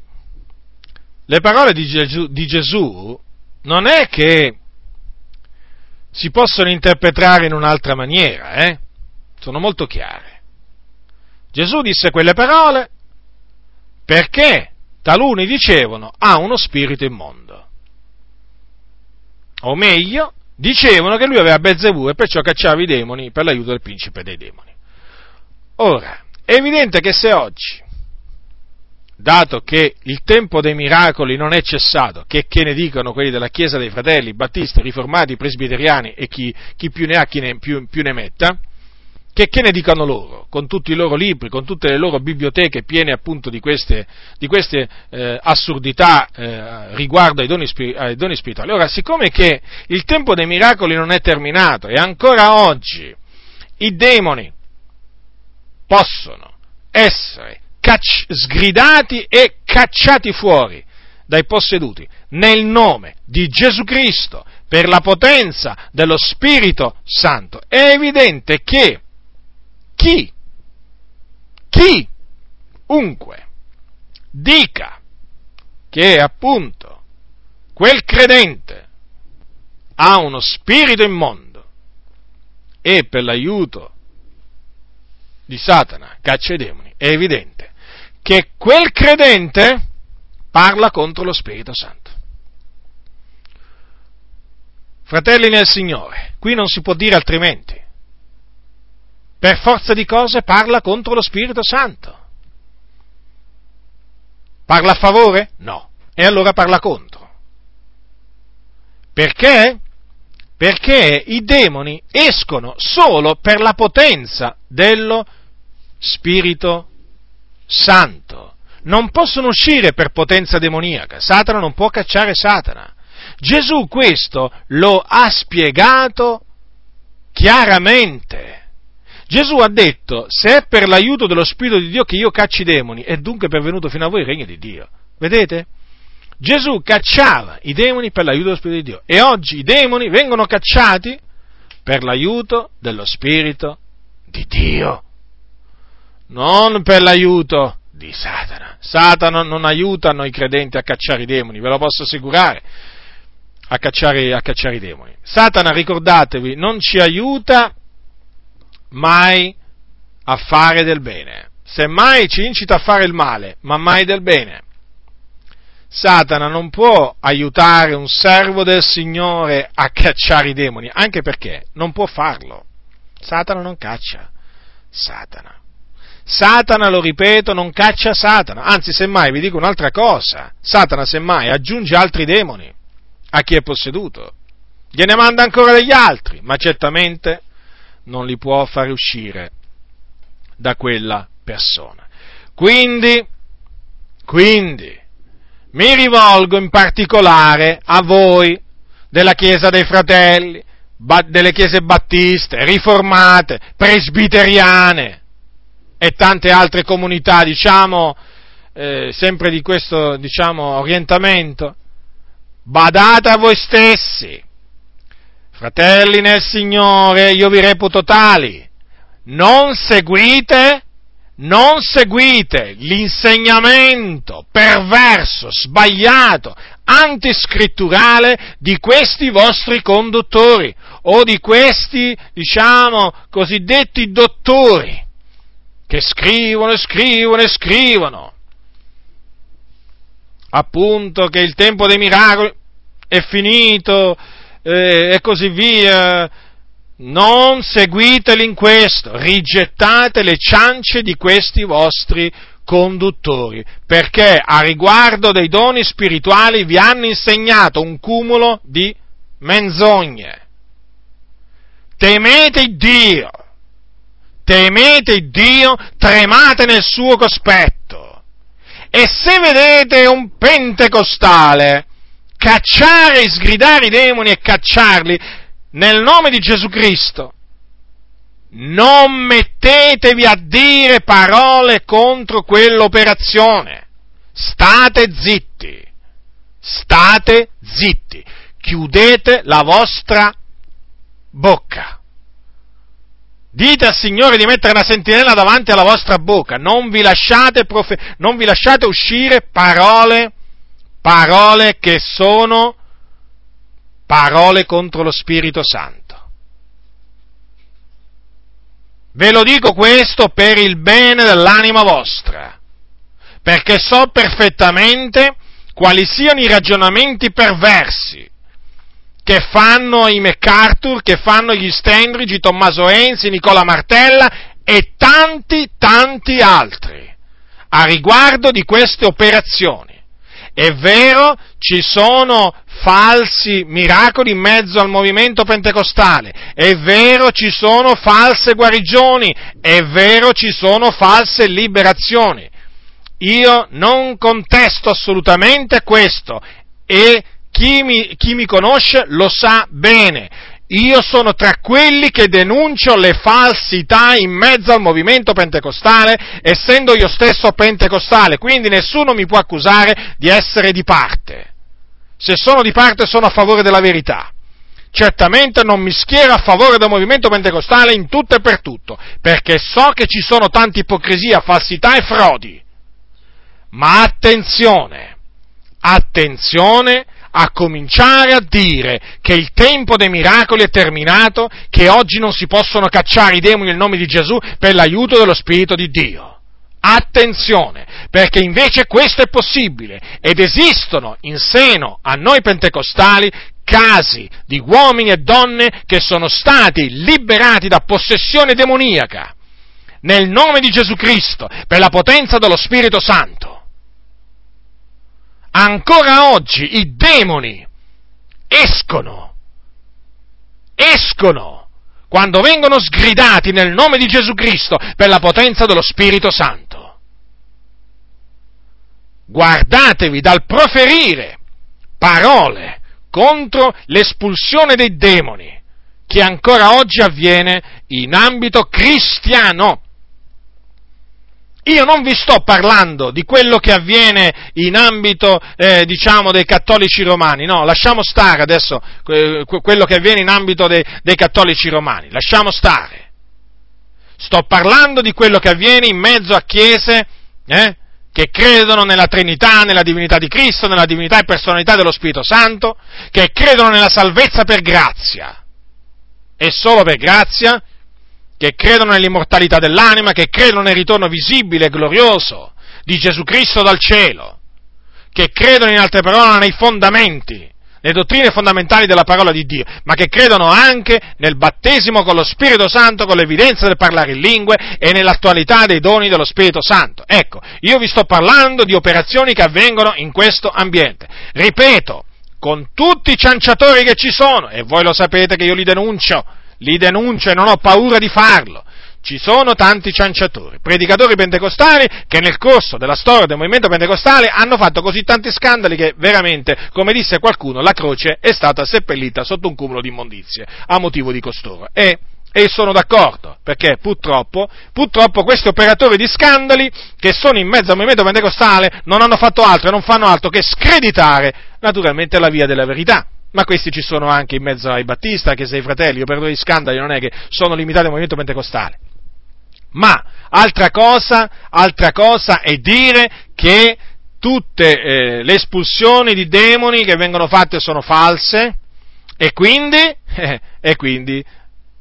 le parole di Gesù, di Gesù non è che si possono interpretare in un'altra maniera, eh? Sono molto chiare. Gesù disse quelle parole perché taluni dicevano ha uno spirito immondo. O meglio, dicevano che lui aveva Bezzebù e perciò cacciava i demoni per l'aiuto del principe dei demoni. Ora, è evidente che se oggi, dato che il tempo dei miracoli non è cessato, che, che ne dicono quelli della Chiesa dei Fratelli, Battisti, Riformati, Presbiteriani e chi, chi più ne ha chi ne, più, più ne metta, che, che, ne dicano loro, con tutti i loro libri, con tutte le loro biblioteche piene appunto di queste, di queste eh, assurdità eh, riguardo ai doni, ai doni, spirituali. Ora, siccome che il tempo dei miracoli non è terminato e ancora oggi i demoni possono essere cacci- sgridati e cacciati fuori dai posseduti nel nome di Gesù Cristo per la potenza dello Spirito Santo, è evidente che chi, chi, unque, dica che appunto quel credente ha uno spirito immondo e per l'aiuto di Satana caccia i demoni, è evidente che quel credente parla contro lo Spirito Santo. Fratelli nel Signore, qui non si può dire altrimenti per forza di cose parla contro lo Spirito Santo. Parla a favore? No. E allora parla contro. Perché? Perché i demoni escono solo per la potenza dello Spirito Santo. Non possono uscire per potenza demoniaca. Satana non può cacciare Satana. Gesù questo lo ha spiegato chiaramente. Gesù ha detto, se è per l'aiuto dello Spirito di Dio che io cacci i demoni, è dunque pervenuto fino a voi il regno di Dio. Vedete? Gesù cacciava i demoni per l'aiuto dello Spirito di Dio e oggi i demoni vengono cacciati per l'aiuto dello Spirito di Dio, non per l'aiuto di Satana. Satana non aiuta noi credenti a cacciare i demoni, ve lo posso assicurare, a cacciare, a cacciare i demoni. Satana, ricordatevi, non ci aiuta mai a fare del bene. Semmai ci incita a fare il male, ma mai del bene. Satana non può aiutare un servo del Signore a cacciare i demoni, anche perché non può farlo. Satana non caccia Satana. Satana, lo ripeto, non caccia Satana, anzi semmai vi dico un'altra cosa, Satana semmai aggiunge altri demoni a chi è posseduto, gliene manda ancora degli altri, ma certamente non li può fare uscire da quella persona. Quindi, quindi, Mi rivolgo in particolare a voi della Chiesa dei Fratelli, delle chiese battiste, riformate, presbiteriane e tante altre comunità, diciamo, eh, sempre di questo, diciamo, orientamento. Badate a voi stessi, fratelli nel Signore, io vi reputo tali, non seguite non seguite l'insegnamento perverso, sbagliato, antiscritturale di questi vostri conduttori o di questi, diciamo, cosiddetti dottori che scrivono e scrivono e scrivono. Appunto che il tempo dei miracoli è finito eh, e così via non seguiteli in questo, rigettate le ciance di questi vostri conduttori, perché a riguardo dei doni spirituali vi hanno insegnato un cumulo di menzogne. Temete Dio, temete Dio, tremate nel suo cospetto. E se vedete un pentecostale cacciare e sgridare i demoni e cacciarli, nel nome di Gesù Cristo, non mettetevi a dire parole contro quell'operazione. State zitti. State zitti. Chiudete la vostra bocca. Dite al Signore di mettere una sentinella davanti alla vostra bocca. Non vi lasciate, profe- non vi lasciate uscire parole, parole che sono parole contro lo Spirito Santo. Ve lo dico questo per il bene dell'anima vostra, perché so perfettamente quali siano i ragionamenti perversi che fanno i MacArthur, che fanno gli Stendrigi, Tommaso Enzi, Nicola Martella e tanti, tanti altri a riguardo di queste operazioni. È vero, ci sono falsi miracoli in mezzo al movimento pentecostale, è vero ci sono false guarigioni, è vero ci sono false liberazioni. Io non contesto assolutamente questo e chi mi, chi mi conosce lo sa bene. Io sono tra quelli che denuncio le falsità in mezzo al movimento pentecostale, essendo io stesso pentecostale, quindi nessuno mi può accusare di essere di parte. Se sono di parte sono a favore della verità. Certamente non mi schiero a favore del movimento pentecostale in tutto e per tutto, perché so che ci sono tante ipocrisia, falsità e frodi. Ma attenzione, attenzione a cominciare a dire che il tempo dei miracoli è terminato, che oggi non si possono cacciare i demoni nel nome di Gesù per l'aiuto dello Spirito di Dio. Attenzione, perché invece questo è possibile ed esistono in seno a noi pentecostali casi di uomini e donne che sono stati liberati da possessione demoniaca nel nome di Gesù Cristo per la potenza dello Spirito Santo. Ancora oggi i demoni escono, escono quando vengono sgridati nel nome di Gesù Cristo per la potenza dello Spirito Santo guardatevi dal proferire parole contro l'espulsione dei demoni che ancora oggi avviene in ambito cristiano. Io non vi sto parlando di quello che avviene in ambito, eh, diciamo, dei cattolici romani, no, lasciamo stare adesso quello che avviene in ambito dei, dei cattolici romani, lasciamo stare. Sto parlando di quello che avviene in mezzo a chiese, eh, che credono nella Trinità, nella divinità di Cristo, nella divinità e personalità dello Spirito Santo, che credono nella salvezza per grazia. E solo per grazia, che credono nell'immortalità dell'anima, che credono nel ritorno visibile e glorioso di Gesù Cristo dal cielo, che credono in altre parole nei fondamenti le dottrine fondamentali della parola di Dio, ma che credono anche nel battesimo con lo Spirito Santo, con l'evidenza del parlare in lingue e nell'attualità dei doni dello Spirito Santo. Ecco, io vi sto parlando di operazioni che avvengono in questo ambiente. Ripeto, con tutti i cianciatori che ci sono, e voi lo sapete che io li denuncio, li denuncio e non ho paura di farlo, ci sono tanti cianciatori, predicatori pentecostali che nel corso della storia del movimento pentecostale hanno fatto così tanti scandali che veramente, come disse qualcuno, la croce è stata seppellita sotto un cumulo di immondizie a motivo di costoro. E e sono d'accordo, perché purtroppo, purtroppo questi operatori di scandali che sono in mezzo al movimento pentecostale non hanno fatto altro e non fanno altro che screditare naturalmente la via della verità. Ma questi ci sono anche in mezzo ai Battista, che sei fratelli, operatori di scandali non è che sono limitati al movimento pentecostale. Ma altra cosa, altra cosa è dire che tutte eh, le espulsioni di demoni che vengono fatte sono false e quindi, eh, e quindi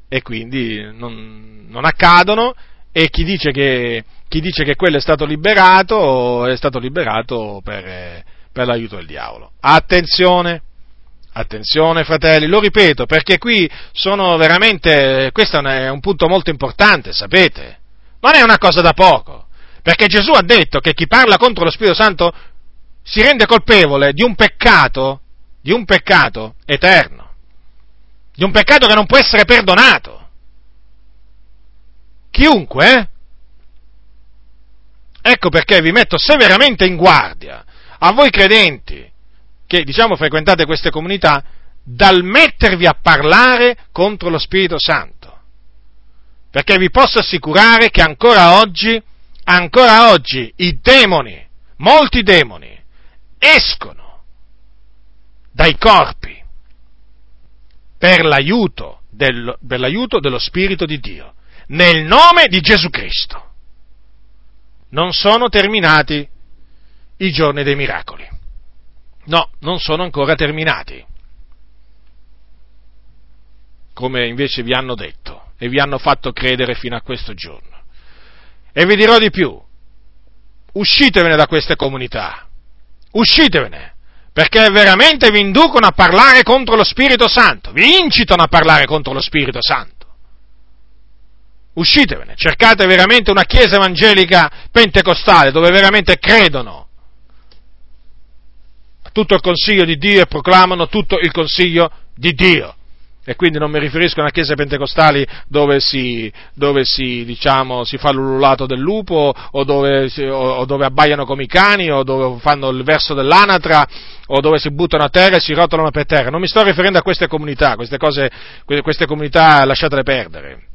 e quindi non, non accadono e chi dice, che, chi dice, che, quello è stato liberato è stato liberato per, per l'aiuto del diavolo. Attenzione! Attenzione fratelli, lo ripeto, perché qui sono veramente, questo è un punto molto importante, sapete? Non è una cosa da poco, perché Gesù ha detto che chi parla contro lo Spirito Santo si rende colpevole di un peccato, di un peccato eterno di un peccato che non può essere perdonato. Chiunque? Ecco perché vi metto severamente in guardia a voi credenti che, diciamo, frequentate queste comunità, dal mettervi a parlare contro lo Spirito Santo. Perché vi posso assicurare che ancora oggi, ancora oggi, i demoni, molti demoni, escono dai corpi per l'aiuto, del, per l'aiuto dello Spirito di Dio, nel nome di Gesù Cristo. Non sono terminati i giorni dei miracoli. No, non sono ancora terminati. Come invece vi hanno detto e vi hanno fatto credere fino a questo giorno. E vi dirò di più. Uscitevene da queste comunità. Uscitevene perché veramente vi inducono a parlare contro lo Spirito Santo, vi incitano a parlare contro lo Spirito Santo. Uscitevene, cercate veramente una chiesa evangelica pentecostale dove veramente credono tutto il consiglio di Dio e proclamano tutto il consiglio di Dio e quindi non mi riferisco a una chiesa pentecostali dove si, dove si, diciamo, si fa l'ululato del lupo o dove, o dove, abbaiano come i cani o dove fanno il verso dell'anatra o dove si buttano a terra e si rotolano per terra. Non mi sto riferendo a queste comunità, queste, cose, queste comunità lasciatele perdere.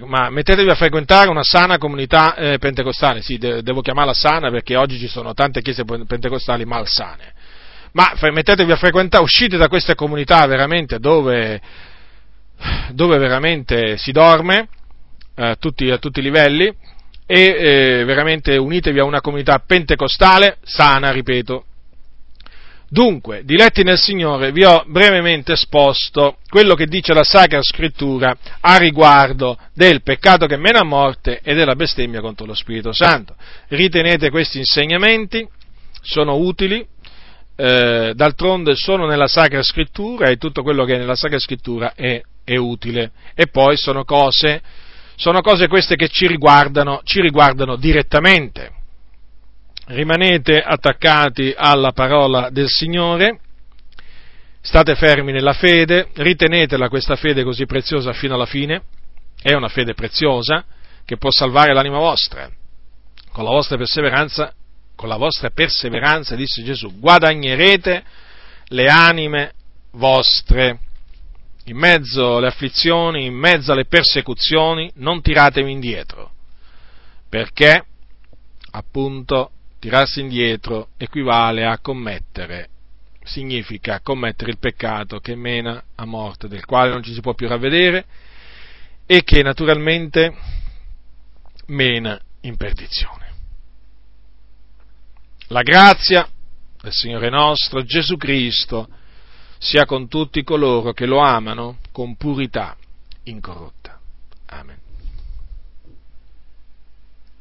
Ma mettetevi a frequentare una sana comunità eh, pentecostale, sì, de- devo chiamarla sana perché oggi ci sono tante chiese pentecostali malsane ma mettetevi a frequentare, uscite da queste comunità veramente dove, dove veramente si dorme eh, tutti, a tutti i livelli e eh, veramente unitevi a una comunità pentecostale sana, ripeto. Dunque, diletti nel Signore, vi ho brevemente esposto quello che dice la Sacra Scrittura a riguardo del peccato che mena a morte e della bestemmia contro lo Spirito Santo. Ritenete questi insegnamenti, sono utili, eh, d'altronde sono nella Sacra Scrittura e tutto quello che è nella Sacra Scrittura è, è utile. E poi sono cose, sono cose queste che ci riguardano, ci riguardano direttamente. Rimanete attaccati alla parola del Signore, state fermi nella fede, ritenetela questa fede così preziosa fino alla fine, è una fede preziosa che può salvare l'anima vostra. Con la vostra perseveranza con la vostra perseveranza, disse Gesù, guadagnerete le anime vostre. In mezzo alle afflizioni, in mezzo alle persecuzioni, non tiratevi indietro, perché appunto tirarsi indietro equivale a commettere, significa commettere il peccato che mena a morte, del quale non ci si può più ravvedere e che naturalmente mena in perdizione. La grazia del Signore nostro Gesù Cristo sia con tutti coloro che lo amano con purità incorrotta. Amen.